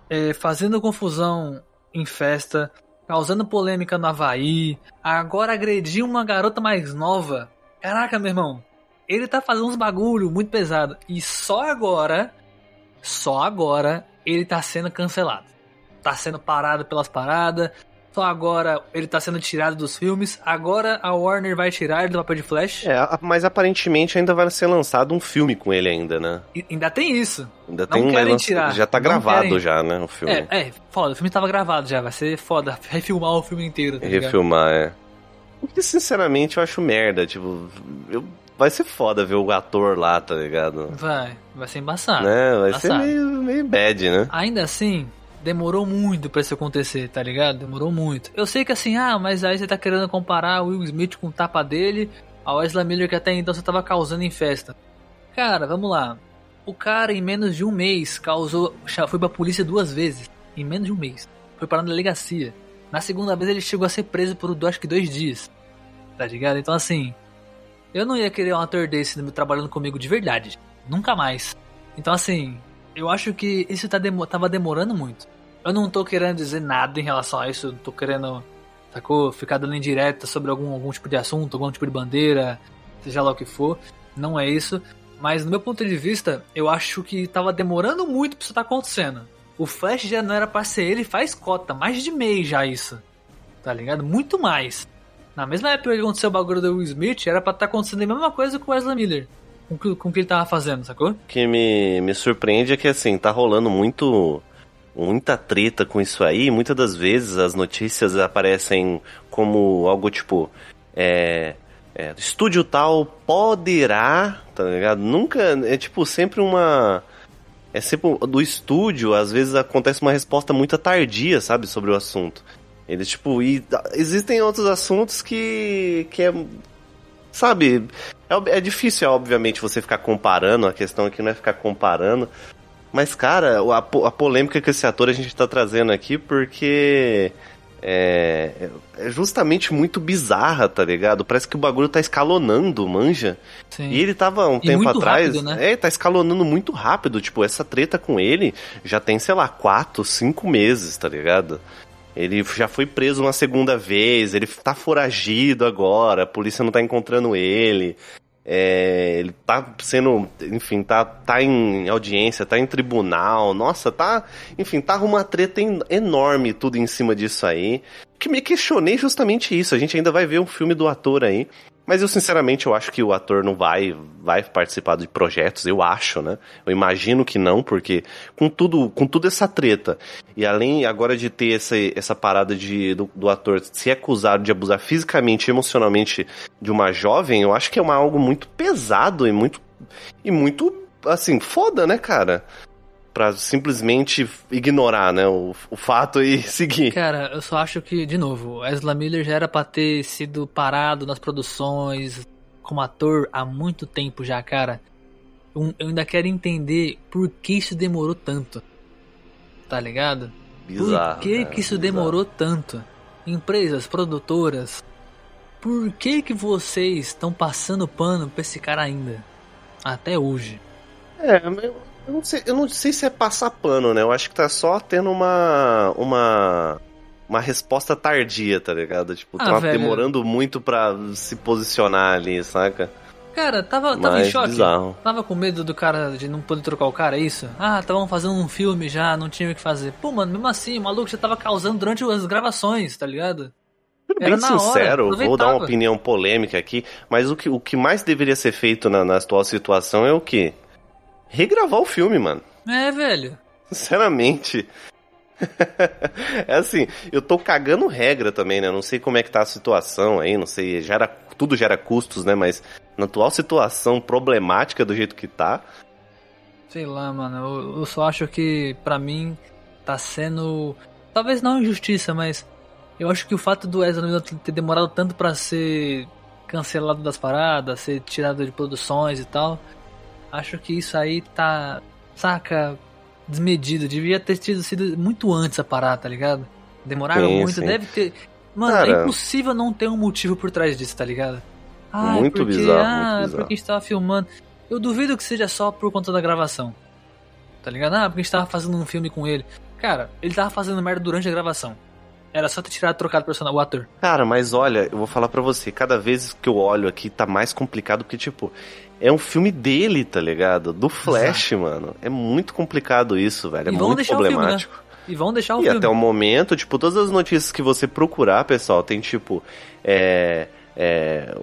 é, fazendo confusão em festa, causando polêmica no Havaí, agora agrediu uma garota mais nova. Caraca, meu irmão. Ele tá fazendo uns bagulho muito pesado. E só agora, só agora, ele tá sendo cancelado. Tá sendo parado pelas paradas. Só agora ele tá sendo tirado dos filmes. Agora a Warner vai tirar ele do papel de Flash. É, mas aparentemente ainda vai ser lançado um filme com ele ainda, né? E ainda tem isso. Ainda Não tem um querem lança- tirar. Já tá Não gravado querem. já, né, o filme. É, é, foda, o filme tava gravado já, vai ser foda. <laughs> Refilmar o filme inteiro, tá ligado? Refilmar, é. O que, sinceramente, eu acho merda. Tipo, eu... vai ser foda ver o ator lá, tá ligado? Vai, vai ser embaçado. né? Vai ser embaçado. meio, meio bad, né? Ainda assim, demorou muito pra isso acontecer, tá ligado? Demorou muito. Eu sei que assim, ah, mas aí você tá querendo comparar o Will Smith com o tapa dele ao Ezra Miller que até então você tava causando em festa. Cara, vamos lá. O cara, em menos de um mês, causou. Foi pra polícia duas vezes. Em menos de um mês. Foi parar na delegacia. Na segunda vez ele chegou a ser preso por acho que dois dias. Tá ligado? Então assim. Eu não ia querer um ator desse trabalhando comigo de verdade. Nunca mais. Então assim. Eu acho que isso tá demo- tava demorando muito. Eu não tô querendo dizer nada em relação a isso. Eu tô querendo. Sacou? Ficar dando indireta sobre algum, algum tipo de assunto, algum tipo de bandeira, seja lá o que for. Não é isso. Mas no meu ponto de vista, eu acho que tava demorando muito pra isso tá acontecendo. O Flash já não era pra ser ele faz cota, mais de mês já isso. Tá ligado? Muito mais. Na mesma época que aconteceu o bagulho do Will Smith, era pra estar acontecendo a mesma coisa com o Wesley Miller. Com o que ele tava fazendo, sacou? O que me, me surpreende é que, assim, tá rolando muito. Muita treta com isso aí. Muitas das vezes as notícias aparecem como algo tipo. É. é, estúdio tal poderá, tá ligado? Nunca. É tipo sempre uma. É sempre do estúdio, às vezes acontece uma resposta muito tardia, sabe, sobre o assunto. Eles, tipo, e existem outros assuntos que. que é. Sabe, é, é difícil, obviamente, você ficar comparando, a questão aqui não é ficar comparando. Mas, cara, a, a polêmica que esse ator a gente tá trazendo aqui, porque. É, é justamente muito bizarra, tá ligado? Parece que o bagulho tá escalonando, manja. Sim. E ele tava um E tempo atrás. rápido, né? É, tá escalonando muito rápido. Tipo, essa treta com ele já tem, sei lá, quatro, cinco meses, tá ligado? Ele já foi preso uma segunda vez, ele tá foragido agora, a polícia não tá encontrando ele. É, ele tá sendo, enfim, tá, tá em audiência, tá em tribunal. Nossa, tá, enfim, tá uma treta en- enorme tudo em cima disso aí. Que me questionei justamente isso. A gente ainda vai ver um filme do ator aí. Mas eu, sinceramente, eu acho que o ator não vai, vai participar de projetos, eu acho, né? Eu imagino que não, porque com tudo, com tudo essa treta, e além agora de ter essa, essa parada de, do, do ator ser acusado de abusar fisicamente e emocionalmente de uma jovem, eu acho que é uma, algo muito pesado e muito, e muito, assim, foda, né, cara? Pra simplesmente ignorar, né, o, o fato e <laughs> seguir. Cara, eu só acho que, de novo, Ezra Miller já era pra ter sido parado nas produções como ator há muito tempo já, cara. Eu, eu ainda quero entender por que isso demorou tanto. Tá ligado? Bizarro. por que, cara, que isso bizarro. demorou tanto? Empresas, produtoras, por que que vocês estão passando pano pra esse cara ainda? Até hoje. É, eu, eu não sei, eu não sei se é passar pano, né? Eu acho que tá só tendo uma. uma. uma resposta tardia, tá ligado? Tipo, Ah, tá velho. demorando muito pra se posicionar ali, saca? Cara, tava, tava em choque. bizarro. Tava com medo do cara de não poder trocar o cara, é isso? Ah, estavam fazendo um filme já, não tinha o que fazer. Pô, mano, mesmo assim, o maluco já tava causando durante as gravações, tá ligado? Era bem na hora, sincero, vou dar uma opinião polêmica aqui, mas o que, o que mais deveria ser feito na, na atual situação é o quê? Regravar o filme, mano. É, velho. Sinceramente. <laughs> é assim, eu tô cagando regra também, né? Eu não sei como é que tá a situação aí, não sei, gera, tudo gera custos, né? Mas na atual situação problemática do jeito que tá, Sei lá, mano. Eu, eu só acho que, pra mim, tá sendo. Talvez não injustiça, mas. Eu acho que o fato do Ezra Miller ter demorado tanto pra ser cancelado das paradas, ser tirado de produções e tal. Acho que isso aí tá. Saca? Desmedido. Devia ter tido sido muito antes a parada, tá ligado? Demoraram Sim, muito, sim. deve ter. Mano, Cara- é impossível não ter um motivo por trás disso, tá ligado? Ah, Muito porque, bizarro, ah, muito porque a gente tava filmando. Eu duvido que seja só por conta da gravação. Tá ligado? Ah, porque a gente tava fazendo um filme com ele. Cara, ele tava fazendo merda durante a gravação. Era só ter tirado, trocado o personagem, o ator. Cara, mas olha, eu vou falar pra você, cada vez que eu olho aqui tá mais complicado, porque, tipo, é um filme dele, tá ligado? Do Flash, mano. É muito complicado isso, velho. É E muito filme, né? problemático. E vão deixar o E filme. até o momento, tipo, todas as notícias que você procurar, pessoal, tem tipo. É. É.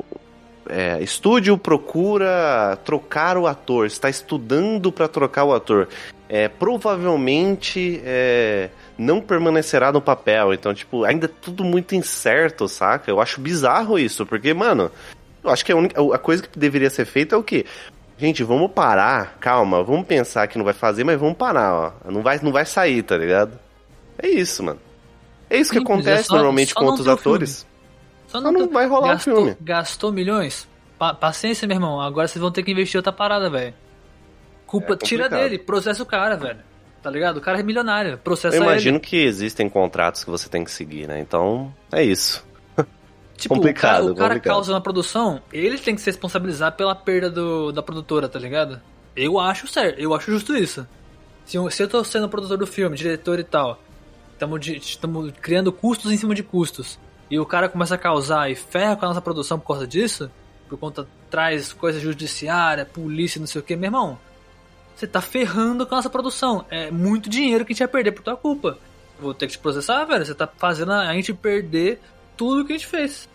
é, estúdio procura trocar o ator, está estudando pra trocar o ator. É, provavelmente é, não permanecerá no papel. Então, tipo, ainda é tudo muito incerto, saca? Eu acho bizarro isso, porque, mano, eu acho que a, única, a coisa que deveria ser feita é o quê? Gente, vamos parar, calma, vamos pensar que não vai fazer, mas vamos parar, ó. Não vai, não vai sair, tá ligado? É isso, mano. É isso que Simples, acontece é só- normalmente só com não outros o atores. Só Só não vai rolar o gastou, filme. Gastou milhões? Pa- paciência, meu irmão. Agora vocês vão ter que investir outra parada, velho. Culpa, É tira dele, processa o cara, velho. Tá ligado? O cara é milionário. Processa Eu imagino ele. que existem contratos que você tem que seguir, né? Então, é isso. <laughs> Tipo, complicado, o cara, o cara complicado. causa na produção, ele tem que se responsabilizar pela perda do, da produtora, tá ligado? Eu acho certo, eu acho justo isso. Se eu, se eu tô sendo produtor do filme, diretor e tal, estamos criando custos em cima de custos, e o cara começa a causar e ferra com a nossa produção por causa disso, por conta traz coisa judiciária, polícia, não sei o que, meu irmão, você tá ferrando com a nossa produção. É muito dinheiro que a gente vai perder por tua culpa. Vou ter que te processar, velho. Você tá fazendo a gente perder tudo que a gente fez.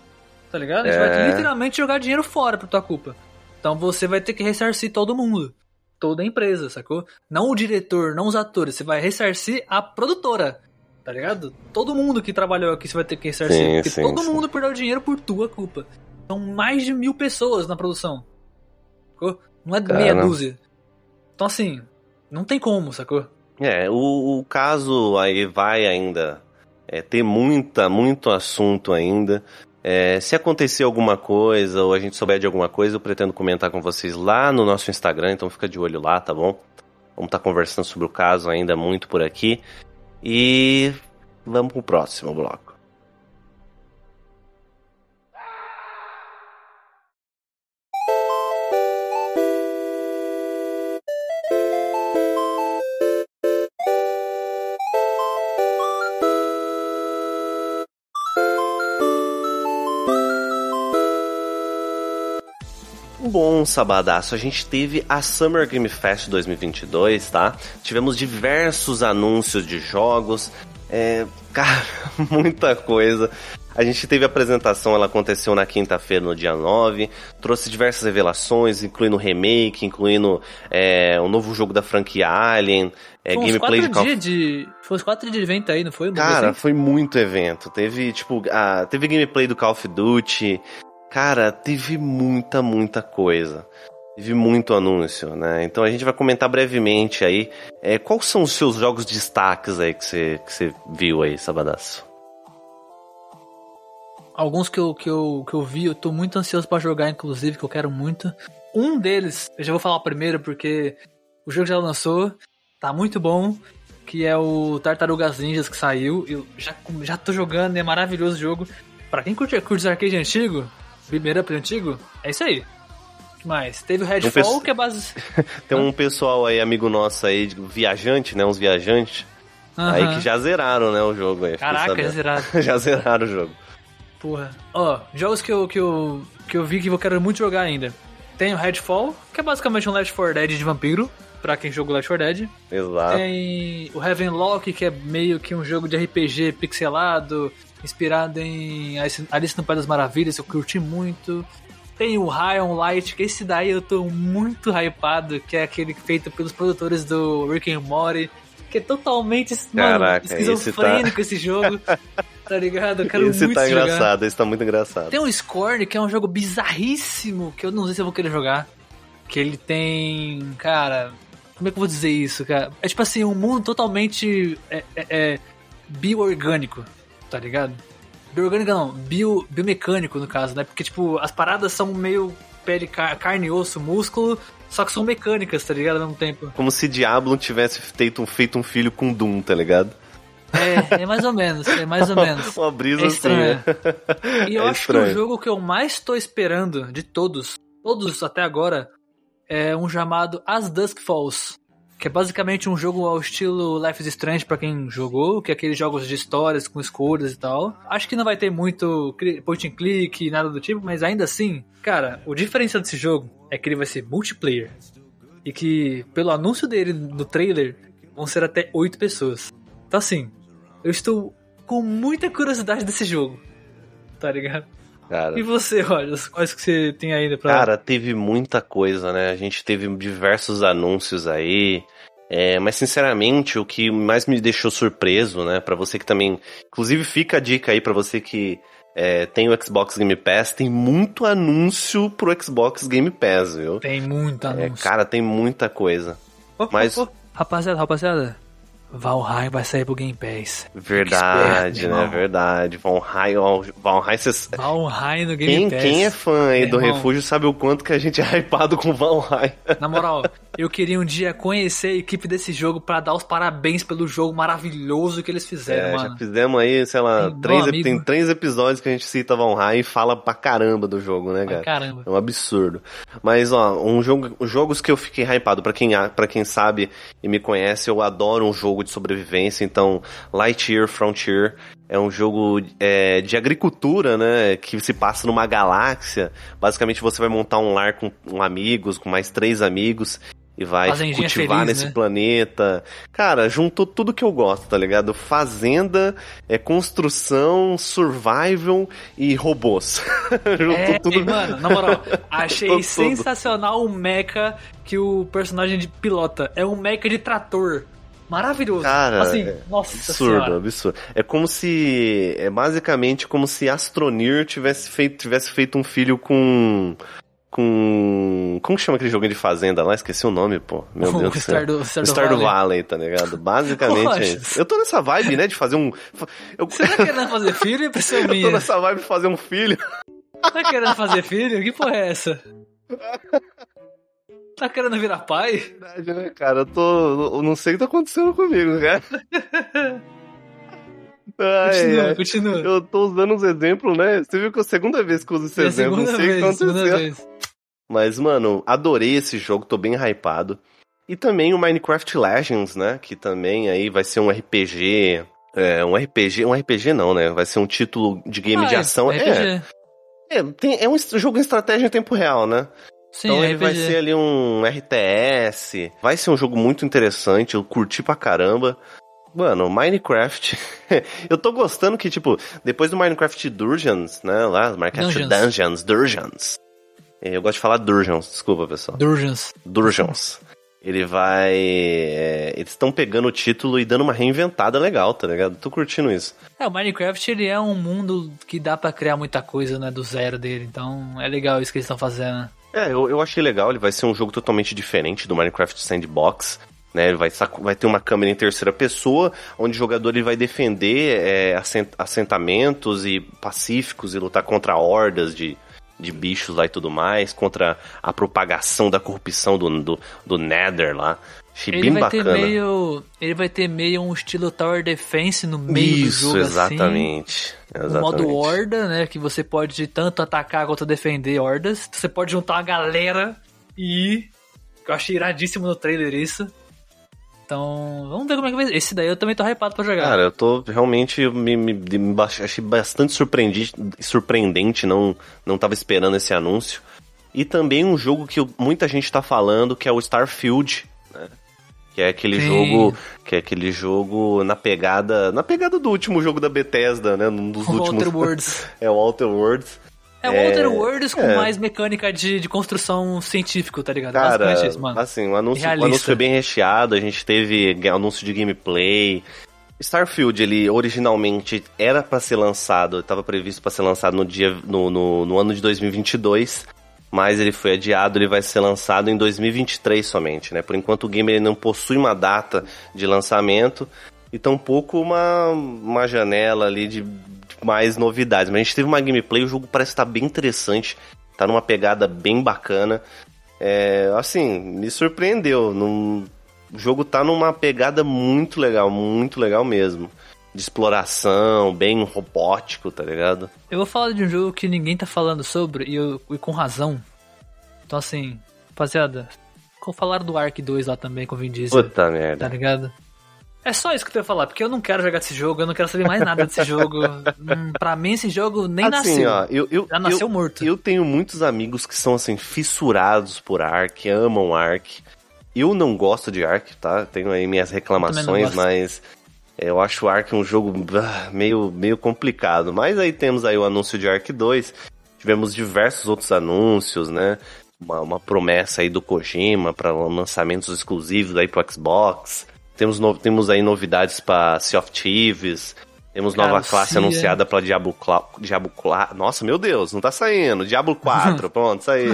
Tá ligado? A gente É. vai literalmente jogar dinheiro fora por tua culpa. Então você vai ter que ressarcir todo mundo. Toda a empresa, sacou? Não o diretor, não os atores. Você vai ressarcir a produtora. Tá ligado? Todo mundo que trabalhou aqui você vai ter que ressarcir. Sim, porque sim, todo sim. mundo perdeu dinheiro por tua culpa. São mais de mil pessoas na produção. Sacou? Não é meia Cara. dúzia. Então assim, não tem como, sacou? É, o, o caso aí vai ainda é, ter muita, muito assunto ainda. É, se acontecer alguma coisa ou a gente souber de alguma coisa, eu pretendo comentar com vocês lá no nosso Instagram, então fica de olho lá, tá bom? Vamos estar conversando sobre o caso ainda muito por aqui. E vamos pro próximo bloco. Bom, sabadaço, a gente teve a Summer Game Fest 2022, tá? Tivemos diversos anúncios de jogos, é, cara, <laughs> muita coisa. A gente teve a apresentação, ela aconteceu na quinta-feira, no dia 9. Trouxe diversas revelações, incluindo remake, incluindo é, um novo jogo da franquia Alien, é, Foi uns gameplay de quatro dias de. Foi uns quatro dias de evento aí, não foi? Cara, foi muito evento. Teve, tipo, a, teve gameplay do Call of Duty. Cara, teve muita, muita coisa. Teve muito anúncio, né? Então a gente vai comentar brevemente aí. É, quais são os seus jogos de destaques aí que você, que você viu aí, Sabadaço? Alguns que eu, que, eu, que eu vi, eu tô muito ansioso pra jogar, inclusive, que eu quero muito. Um deles, eu já vou falar primeiro porque o jogo já lançou, tá muito bom, que é o Tartarugas Ninjas que saiu. Eu já, já tô jogando, é maravilhoso o jogo. Pra quem curte, curte arcade antigo, primeiro up antigo, é isso aí. O que mais? Teve o Redfall, pesso- que é base. <laughs> Tem um pessoal aí, amigo nosso aí, viajante, né? Uns viajantes. Aí que já zeraram, né, o jogo aí. Caraca, já zerado. <laughs> já zeraram o jogo. Porra. Ó, jogos que eu, que, eu, que eu vi que eu quero muito jogar ainda. Tem o Redfall, que é basicamente um Left 4 Dead de vampiro, pra quem jogou Left 4 Dead. Exato. Tem o Heavenlock, que é meio que um jogo de RPG pixelado, inspirado em Alice no País das Maravilhas, eu curti muito. Tem o on Light, que esse daí eu tô muito hypado, que é aquele feito pelos produtores do Rick and Morty, que é totalmente mano, Caraca, esse tá- esquizofrênico esse jogo. <laughs> Tá ligado? Eu quero Esse muito tá jogar. engraçado, esse tá muito engraçado. Tem o Scorn, que é um jogo bizarríssimo, que eu não sei se eu vou querer jogar. Que ele tem. Cara. Como é que eu vou dizer isso, cara? É tipo assim, um mundo totalmente. É, é, é bioorgânico, tá ligado? Bioorgânico não, bio, biomecânico no caso, né? Porque, tipo, as paradas são meio pele, car- carne, osso, músculo, só que são mecânicas, tá ligado? Ao mesmo tempo. Como se Diablo tivesse feito um, feito um filho com Doom, tá ligado? É, é mais ou menos, é mais ou menos. <laughs> Uma brisa É assim, estranho. né? <laughs> E eu É acho que o estranho. jogo que eu mais tô esperando de todos, todos até agora, é um chamado As Dusk Falls. Que é basicamente um jogo ao estilo Life is Strange pra quem jogou, que é aqueles jogos de histórias com escolhas e tal. Acho que não vai ter muito point and click, nada do tipo, mas ainda assim, cara, o diferencial desse jogo é que ele vai ser multiplayer. E que, pelo anúncio dele no trailer, vão ser até oito pessoas. Então assim, eu estou com muita curiosidade desse jogo. Tá ligado? Cara, E você, olha, quais que você tem ainda pra. Cara, teve muita coisa, né? A gente teve diversos anúncios aí. É, mas sinceramente, o que mais me deixou surpreso, né? Pra você que também. Inclusive, fica a dica aí pra você que é, tem o Xbox Game Pass, tem muito anúncio pro Xbox Game Pass, viu? Tem muito É, anúncio. cara, tem muita coisa. Mas- Rapaziada, rapaziada. Valheim vai sair pro Game Pass. Verdade, Esperto, né? Verdade. Valheim, Valheim, cês- Valheim no Game quem, Pass. quem é fã aí do Irmão. Refúgio sabe o quanto que a gente é hypado com Valheim. <laughs> Na moral, eu queria um dia conhecer a equipe desse jogo pra dar os parabéns pelo jogo maravilhoso que eles fizeram, É, já mano. fizemos aí, sei lá, Tem, três, amigo. tem três episódios que a gente cita Valheim e fala pra caramba do jogo, né, Ai, cara? caramba. É um absurdo. Mas, ó, um jogo, os jogos que eu fiquei hypado, pra quem, para quem sabe e me conhece, eu adoro um jogo de sobrevivência, então Lightyear Frontier é um jogo é, de agricultura, né, que se passa numa galáxia. Basicamente você vai montar um lar com, com amigos, com mais três amigos, e vai Fazendinha cultivar feliz, nesse né? planeta. Cara, juntou tudo que eu gosto, tá ligado? Fazenda, é construção, survival e robôs. <laughs> juntou É, tudo. e, mano, na moral, <laughs> achei sensacional o mecha que o personagem de pilota. É um mecha de trator. Maravilhoso. Cara, assim, é nossa absurdo, senhora. absurdo. É como se. É basicamente como se Astronir tivesse feito, tivesse feito um filho com. Com. Como chama aquele joguinho de fazenda lá? Esqueci o nome, pô. Meu <laughs> O Deus do céu. Stardew- Stardew Stardew Valley. Valley, tá ligado? Basicamente é <laughs> isso. Eu tô nessa vibe, né, de fazer um. Eu, Você tá querendo fazer <laughs> filho? Impressão eu tô nessa vibe de fazer um filho. Tá querendo fazer filho? Que porra é essa? Tá querendo virar pai? Verdade, né, cara? Eu tô. Eu não sei o que tá acontecendo comigo, cara. Ai, Continua, ai. continua. Eu tô usando uns exemplos, né? Você viu que é a segunda vez que eu uso esse É exemplo. Não sei o que aconteceu. Mas, mano, adorei esse jogo, tô bem hypado. E também o Minecraft Legends, né? Que também aí vai ser um RPG. É, um RPG. Um RPG não, né? Vai ser um título de game Ah, de é, ação. É, RPG. é, tem- é um jogo em estratégia em tempo real, né? Sim, então ele vai RPG. ser ali um RTS. Vai ser um jogo muito interessante, eu curti pra caramba. Mano, Minecraft. <laughs> eu tô gostando que, tipo, depois do Minecraft Dungeons, né? Lá, Minecraft Dungeons. Dungeons, Dungeons. Eu gosto de falar Dungeons, desculpa, pessoal. Durgens. Dungeons. Ele vai. é, eles estão pegando o título e dando uma reinventada legal, tá ligado? Tô curtindo isso. É, o Minecraft ele é um mundo que dá pra criar muita coisa, né, do zero dele. Então é legal isso que eles estão fazendo. É, eu, eu achei legal, ele vai ser um jogo totalmente diferente do Minecraft Sandbox. Né, ele vai, vai ter uma câmera em terceira pessoa, onde o jogador ele vai defender é, assen- assentamentos e pacíficos e lutar contra hordas de, de bichos lá e tudo mais, contra a propagação da corrupção do, do, do Nether lá. Achei Ele bem vai bacana. ter meio. Ele vai ter meio um estilo Tower Defense no meio Isso, do jogo exatamente. assim. O exatamente. modo horda, né? Que você pode tanto atacar quanto defender hordas. Você pode juntar uma galera e. Eu achei iradíssimo no trailer isso. Então, vamos ver como é que vai ser. Esse daí eu também tô hypado pra jogar. Cara, eu tô realmente me, me- me achei bastante surpreendi- surpreendente, não não tava esperando esse anúncio. E também um jogo que muita gente tá falando, que é o Starfield? Que é aquele Sim. jogo, que é aquele jogo na pegada, na pegada do último jogo da Bethesda, né? Um dos o últimos. Outer <laughs> Worlds. é o Outer Worlds. É o Outer Worlds com é. mais mecânica de, de construção científico, tá ligado? Cara, Basicamente isso, mano. assim, o anúncio, o anúncio foi bem recheado, a gente teve anúncio de gameplay. Starfield, ele originalmente era pra ser lançado, estava previsto pra ser lançado no dia no, no, no ano de 2022, mas ele foi adiado, ele vai ser lançado em 2023 somente, né? Por enquanto o game ele não possui uma data de lançamento e tampouco uma, uma janela ali de de mais novidades. Mas a gente teve uma gameplay, o jogo parece estar bem interessante, tá numa pegada bem bacana. É, assim, me surpreendeu. Num, o jogo tá numa pegada muito legal, muito legal mesmo. De exploração, bem robótico, tá ligado? Eu vou falar de um jogo que ninguém tá falando sobre e, eu- e com razão. Então, assim, rapaziada, vou falar do Ark 2 lá também com o Vin Diesel, Puta tá merda. ligado? É só isso que eu tenho a falar, porque eu não quero jogar desse jogo, eu não quero saber mais nada desse jogo. <laughs> Hum, pra mim, esse jogo nem assim, nasceu. ó, eu, eu, Já nasceu eu, morto. Eu tenho muitos amigos que são, assim, fissurados por Ark, amam Ark. Eu não gosto de Ark, tá? Tenho aí minhas reclamações, mas eu acho o Ark um jogo meio, meio complicado. Mas aí temos aí o anúncio de Ark 2. Tivemos diversos outros anúncios, né? Uma, uma promessa aí do Kojima para lançamentos exclusivos aí pro Xbox. Temos, no- temos aí novidades para Sea of Thieves. Temos nova classe anunciada pra Diablo, Cla Diablo Cla Nossa, meu Deus, não tá saindo. Diablo 4, <laughs> pronto, saiu.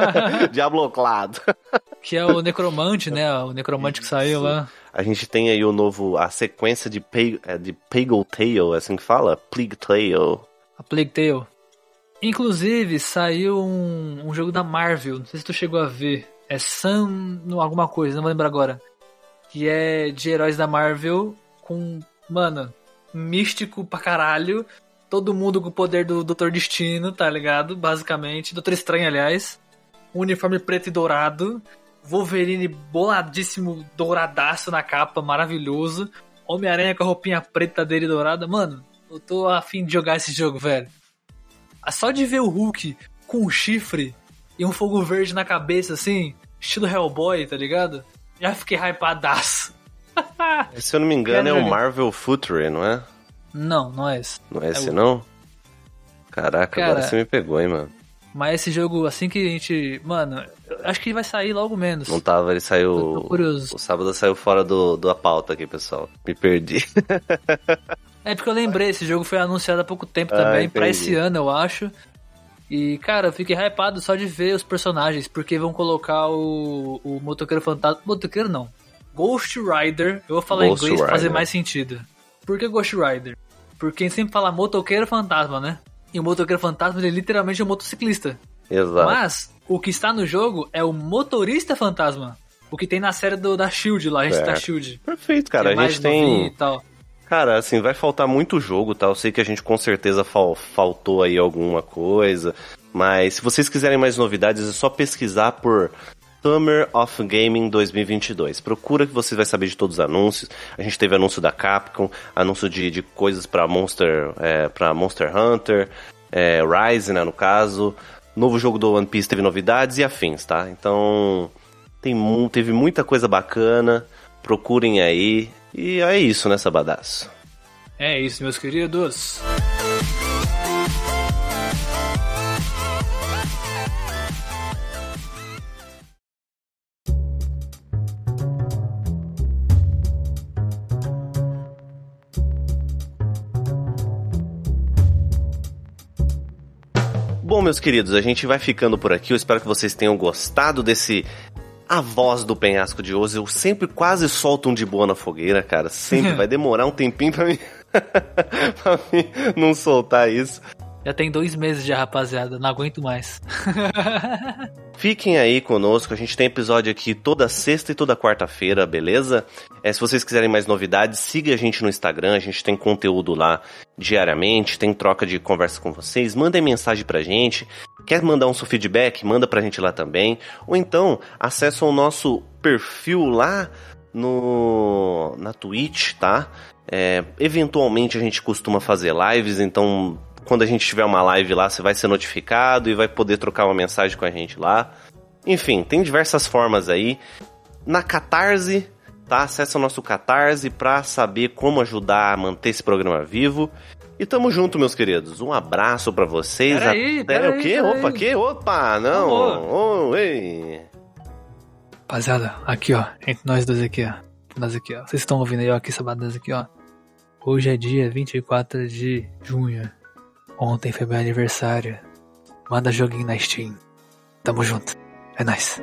<laughs> Diablo 4. Que é o Necromante, né? O Necromante que saiu lá. A gente tem aí o novo, a sequência de, Pag é, de Pagel Tale, é assim que fala? Plague Tale. A Plague Tale. Inclusive, saiu um, um jogo da Marvel, não sei se tu chegou a ver. É Sun no alguma coisa, não vou lembrar agora. Que é de heróis da Marvel com, mano, místico pra caralho. Todo mundo com o poder do Doutor Destino, tá ligado? Basicamente. Doutor Estranho, aliás. Uniforme preto e dourado. Wolverine boladíssimo, douradaço na capa, maravilhoso. Homem-Aranha com a roupinha preta dele dourada. Mano, eu tô afim de jogar esse jogo, velho. Ah, Só de ver o Hulk com um chifre e um fogo verde na cabeça, assim, estilo Hellboy, tá ligado? Já fiquei hypadaço. <laughs> Se eu não me engano, é o. Marvel Future, não é? Não, não é esse. Não é esse, o- não? Caraca, Cara, agora você me pegou, hein, mano. Mas esse jogo, assim que a gente. Mano, acho que ele vai sair logo menos. Não tava, ele saiu. tô curioso. O sábado saiu fora do, da pauta aqui, pessoal. Me perdi. <laughs> É porque eu lembrei, esse jogo foi anunciado há pouco tempo Ah, também, pra entendi. esse ano, eu acho. E, cara, eu fiquei hypado só de ver os personagens, porque vão colocar o, o motoqueiro fantasma. Motoqueiro não. Ghost Rider. Eu vou falar Ghost em inglês pra fazer Rider. mais sentido. Por que Ghost Rider? Porque gente sempre fala motoqueiro fantasma, né? E o motoqueiro fantasma ele é literalmente um motociclista. Exato. Mas o que está no jogo é o motorista fantasma. O que tem na série do, da Shield lá, a gente Certo. da Shield. Perfeito, cara. é A gente tem. Cara, assim, vai faltar muito jogo, tá? Eu sei que a gente com certeza fal- faltou aí alguma coisa. Mas se vocês quiserem mais novidades, é só pesquisar por Summer of Gaming 2022. Procura que você vai saber de todos os anúncios. A gente teve anúncio da Capcom, anúncio de, de coisas pra Monster, é, pra Monster Hunter, é, Rise, né, no caso. Novo jogo do One Piece teve novidades e afins, tá? Então, tem teve muita coisa bacana. Procurem aí. E é isso, né, Sabadaço? É isso, meus queridos. Bom, meus queridos, a gente vai ficando por aqui. Eu espero que vocês tenham gostado desse a voz do penhasco de hoje. Eu sempre quase solto um de boa na fogueira, cara. Sempre <laughs> vai demorar um tempinho pra mim, <laughs> pra mim não soltar isso. Já tem dois meses já, rapaziada. Não aguento mais. <laughs> Fiquem aí conosco, a gente tem episódio aqui toda sexta e toda quarta-feira, beleza? É, se vocês quiserem mais novidades, siga a gente no Instagram, a gente tem conteúdo lá diariamente, tem troca de conversa com vocês, mandem mensagem pra gente. Quer mandar um seu feedback? Manda pra gente lá também. Ou então, acessa o nosso perfil lá no na Twitch, tá? É, eventualmente a gente costuma fazer lives, então quando a gente tiver uma live lá, você vai ser notificado e vai poder trocar uma mensagem com a gente lá. Enfim, tem diversas formas aí. Na Catarse, tá? Acesse o nosso Catarse pra saber como ajudar a manter esse programa vivo. E tamo junto, meus queridos. Um abraço pra vocês. Peraí, Até peraí, o quê? peraí. Opa, que? Opa, não. Oh, ei. Rapaziada, aqui ó, entre nós dois aqui ó. Nós aqui ó. Vocês estão ouvindo aí ó, aqui sabadas aqui ó. Hoje é dia 24 de junho. Ontem foi meu aniversário. Manda joguinho na Steam. Tamo junto. É nóis.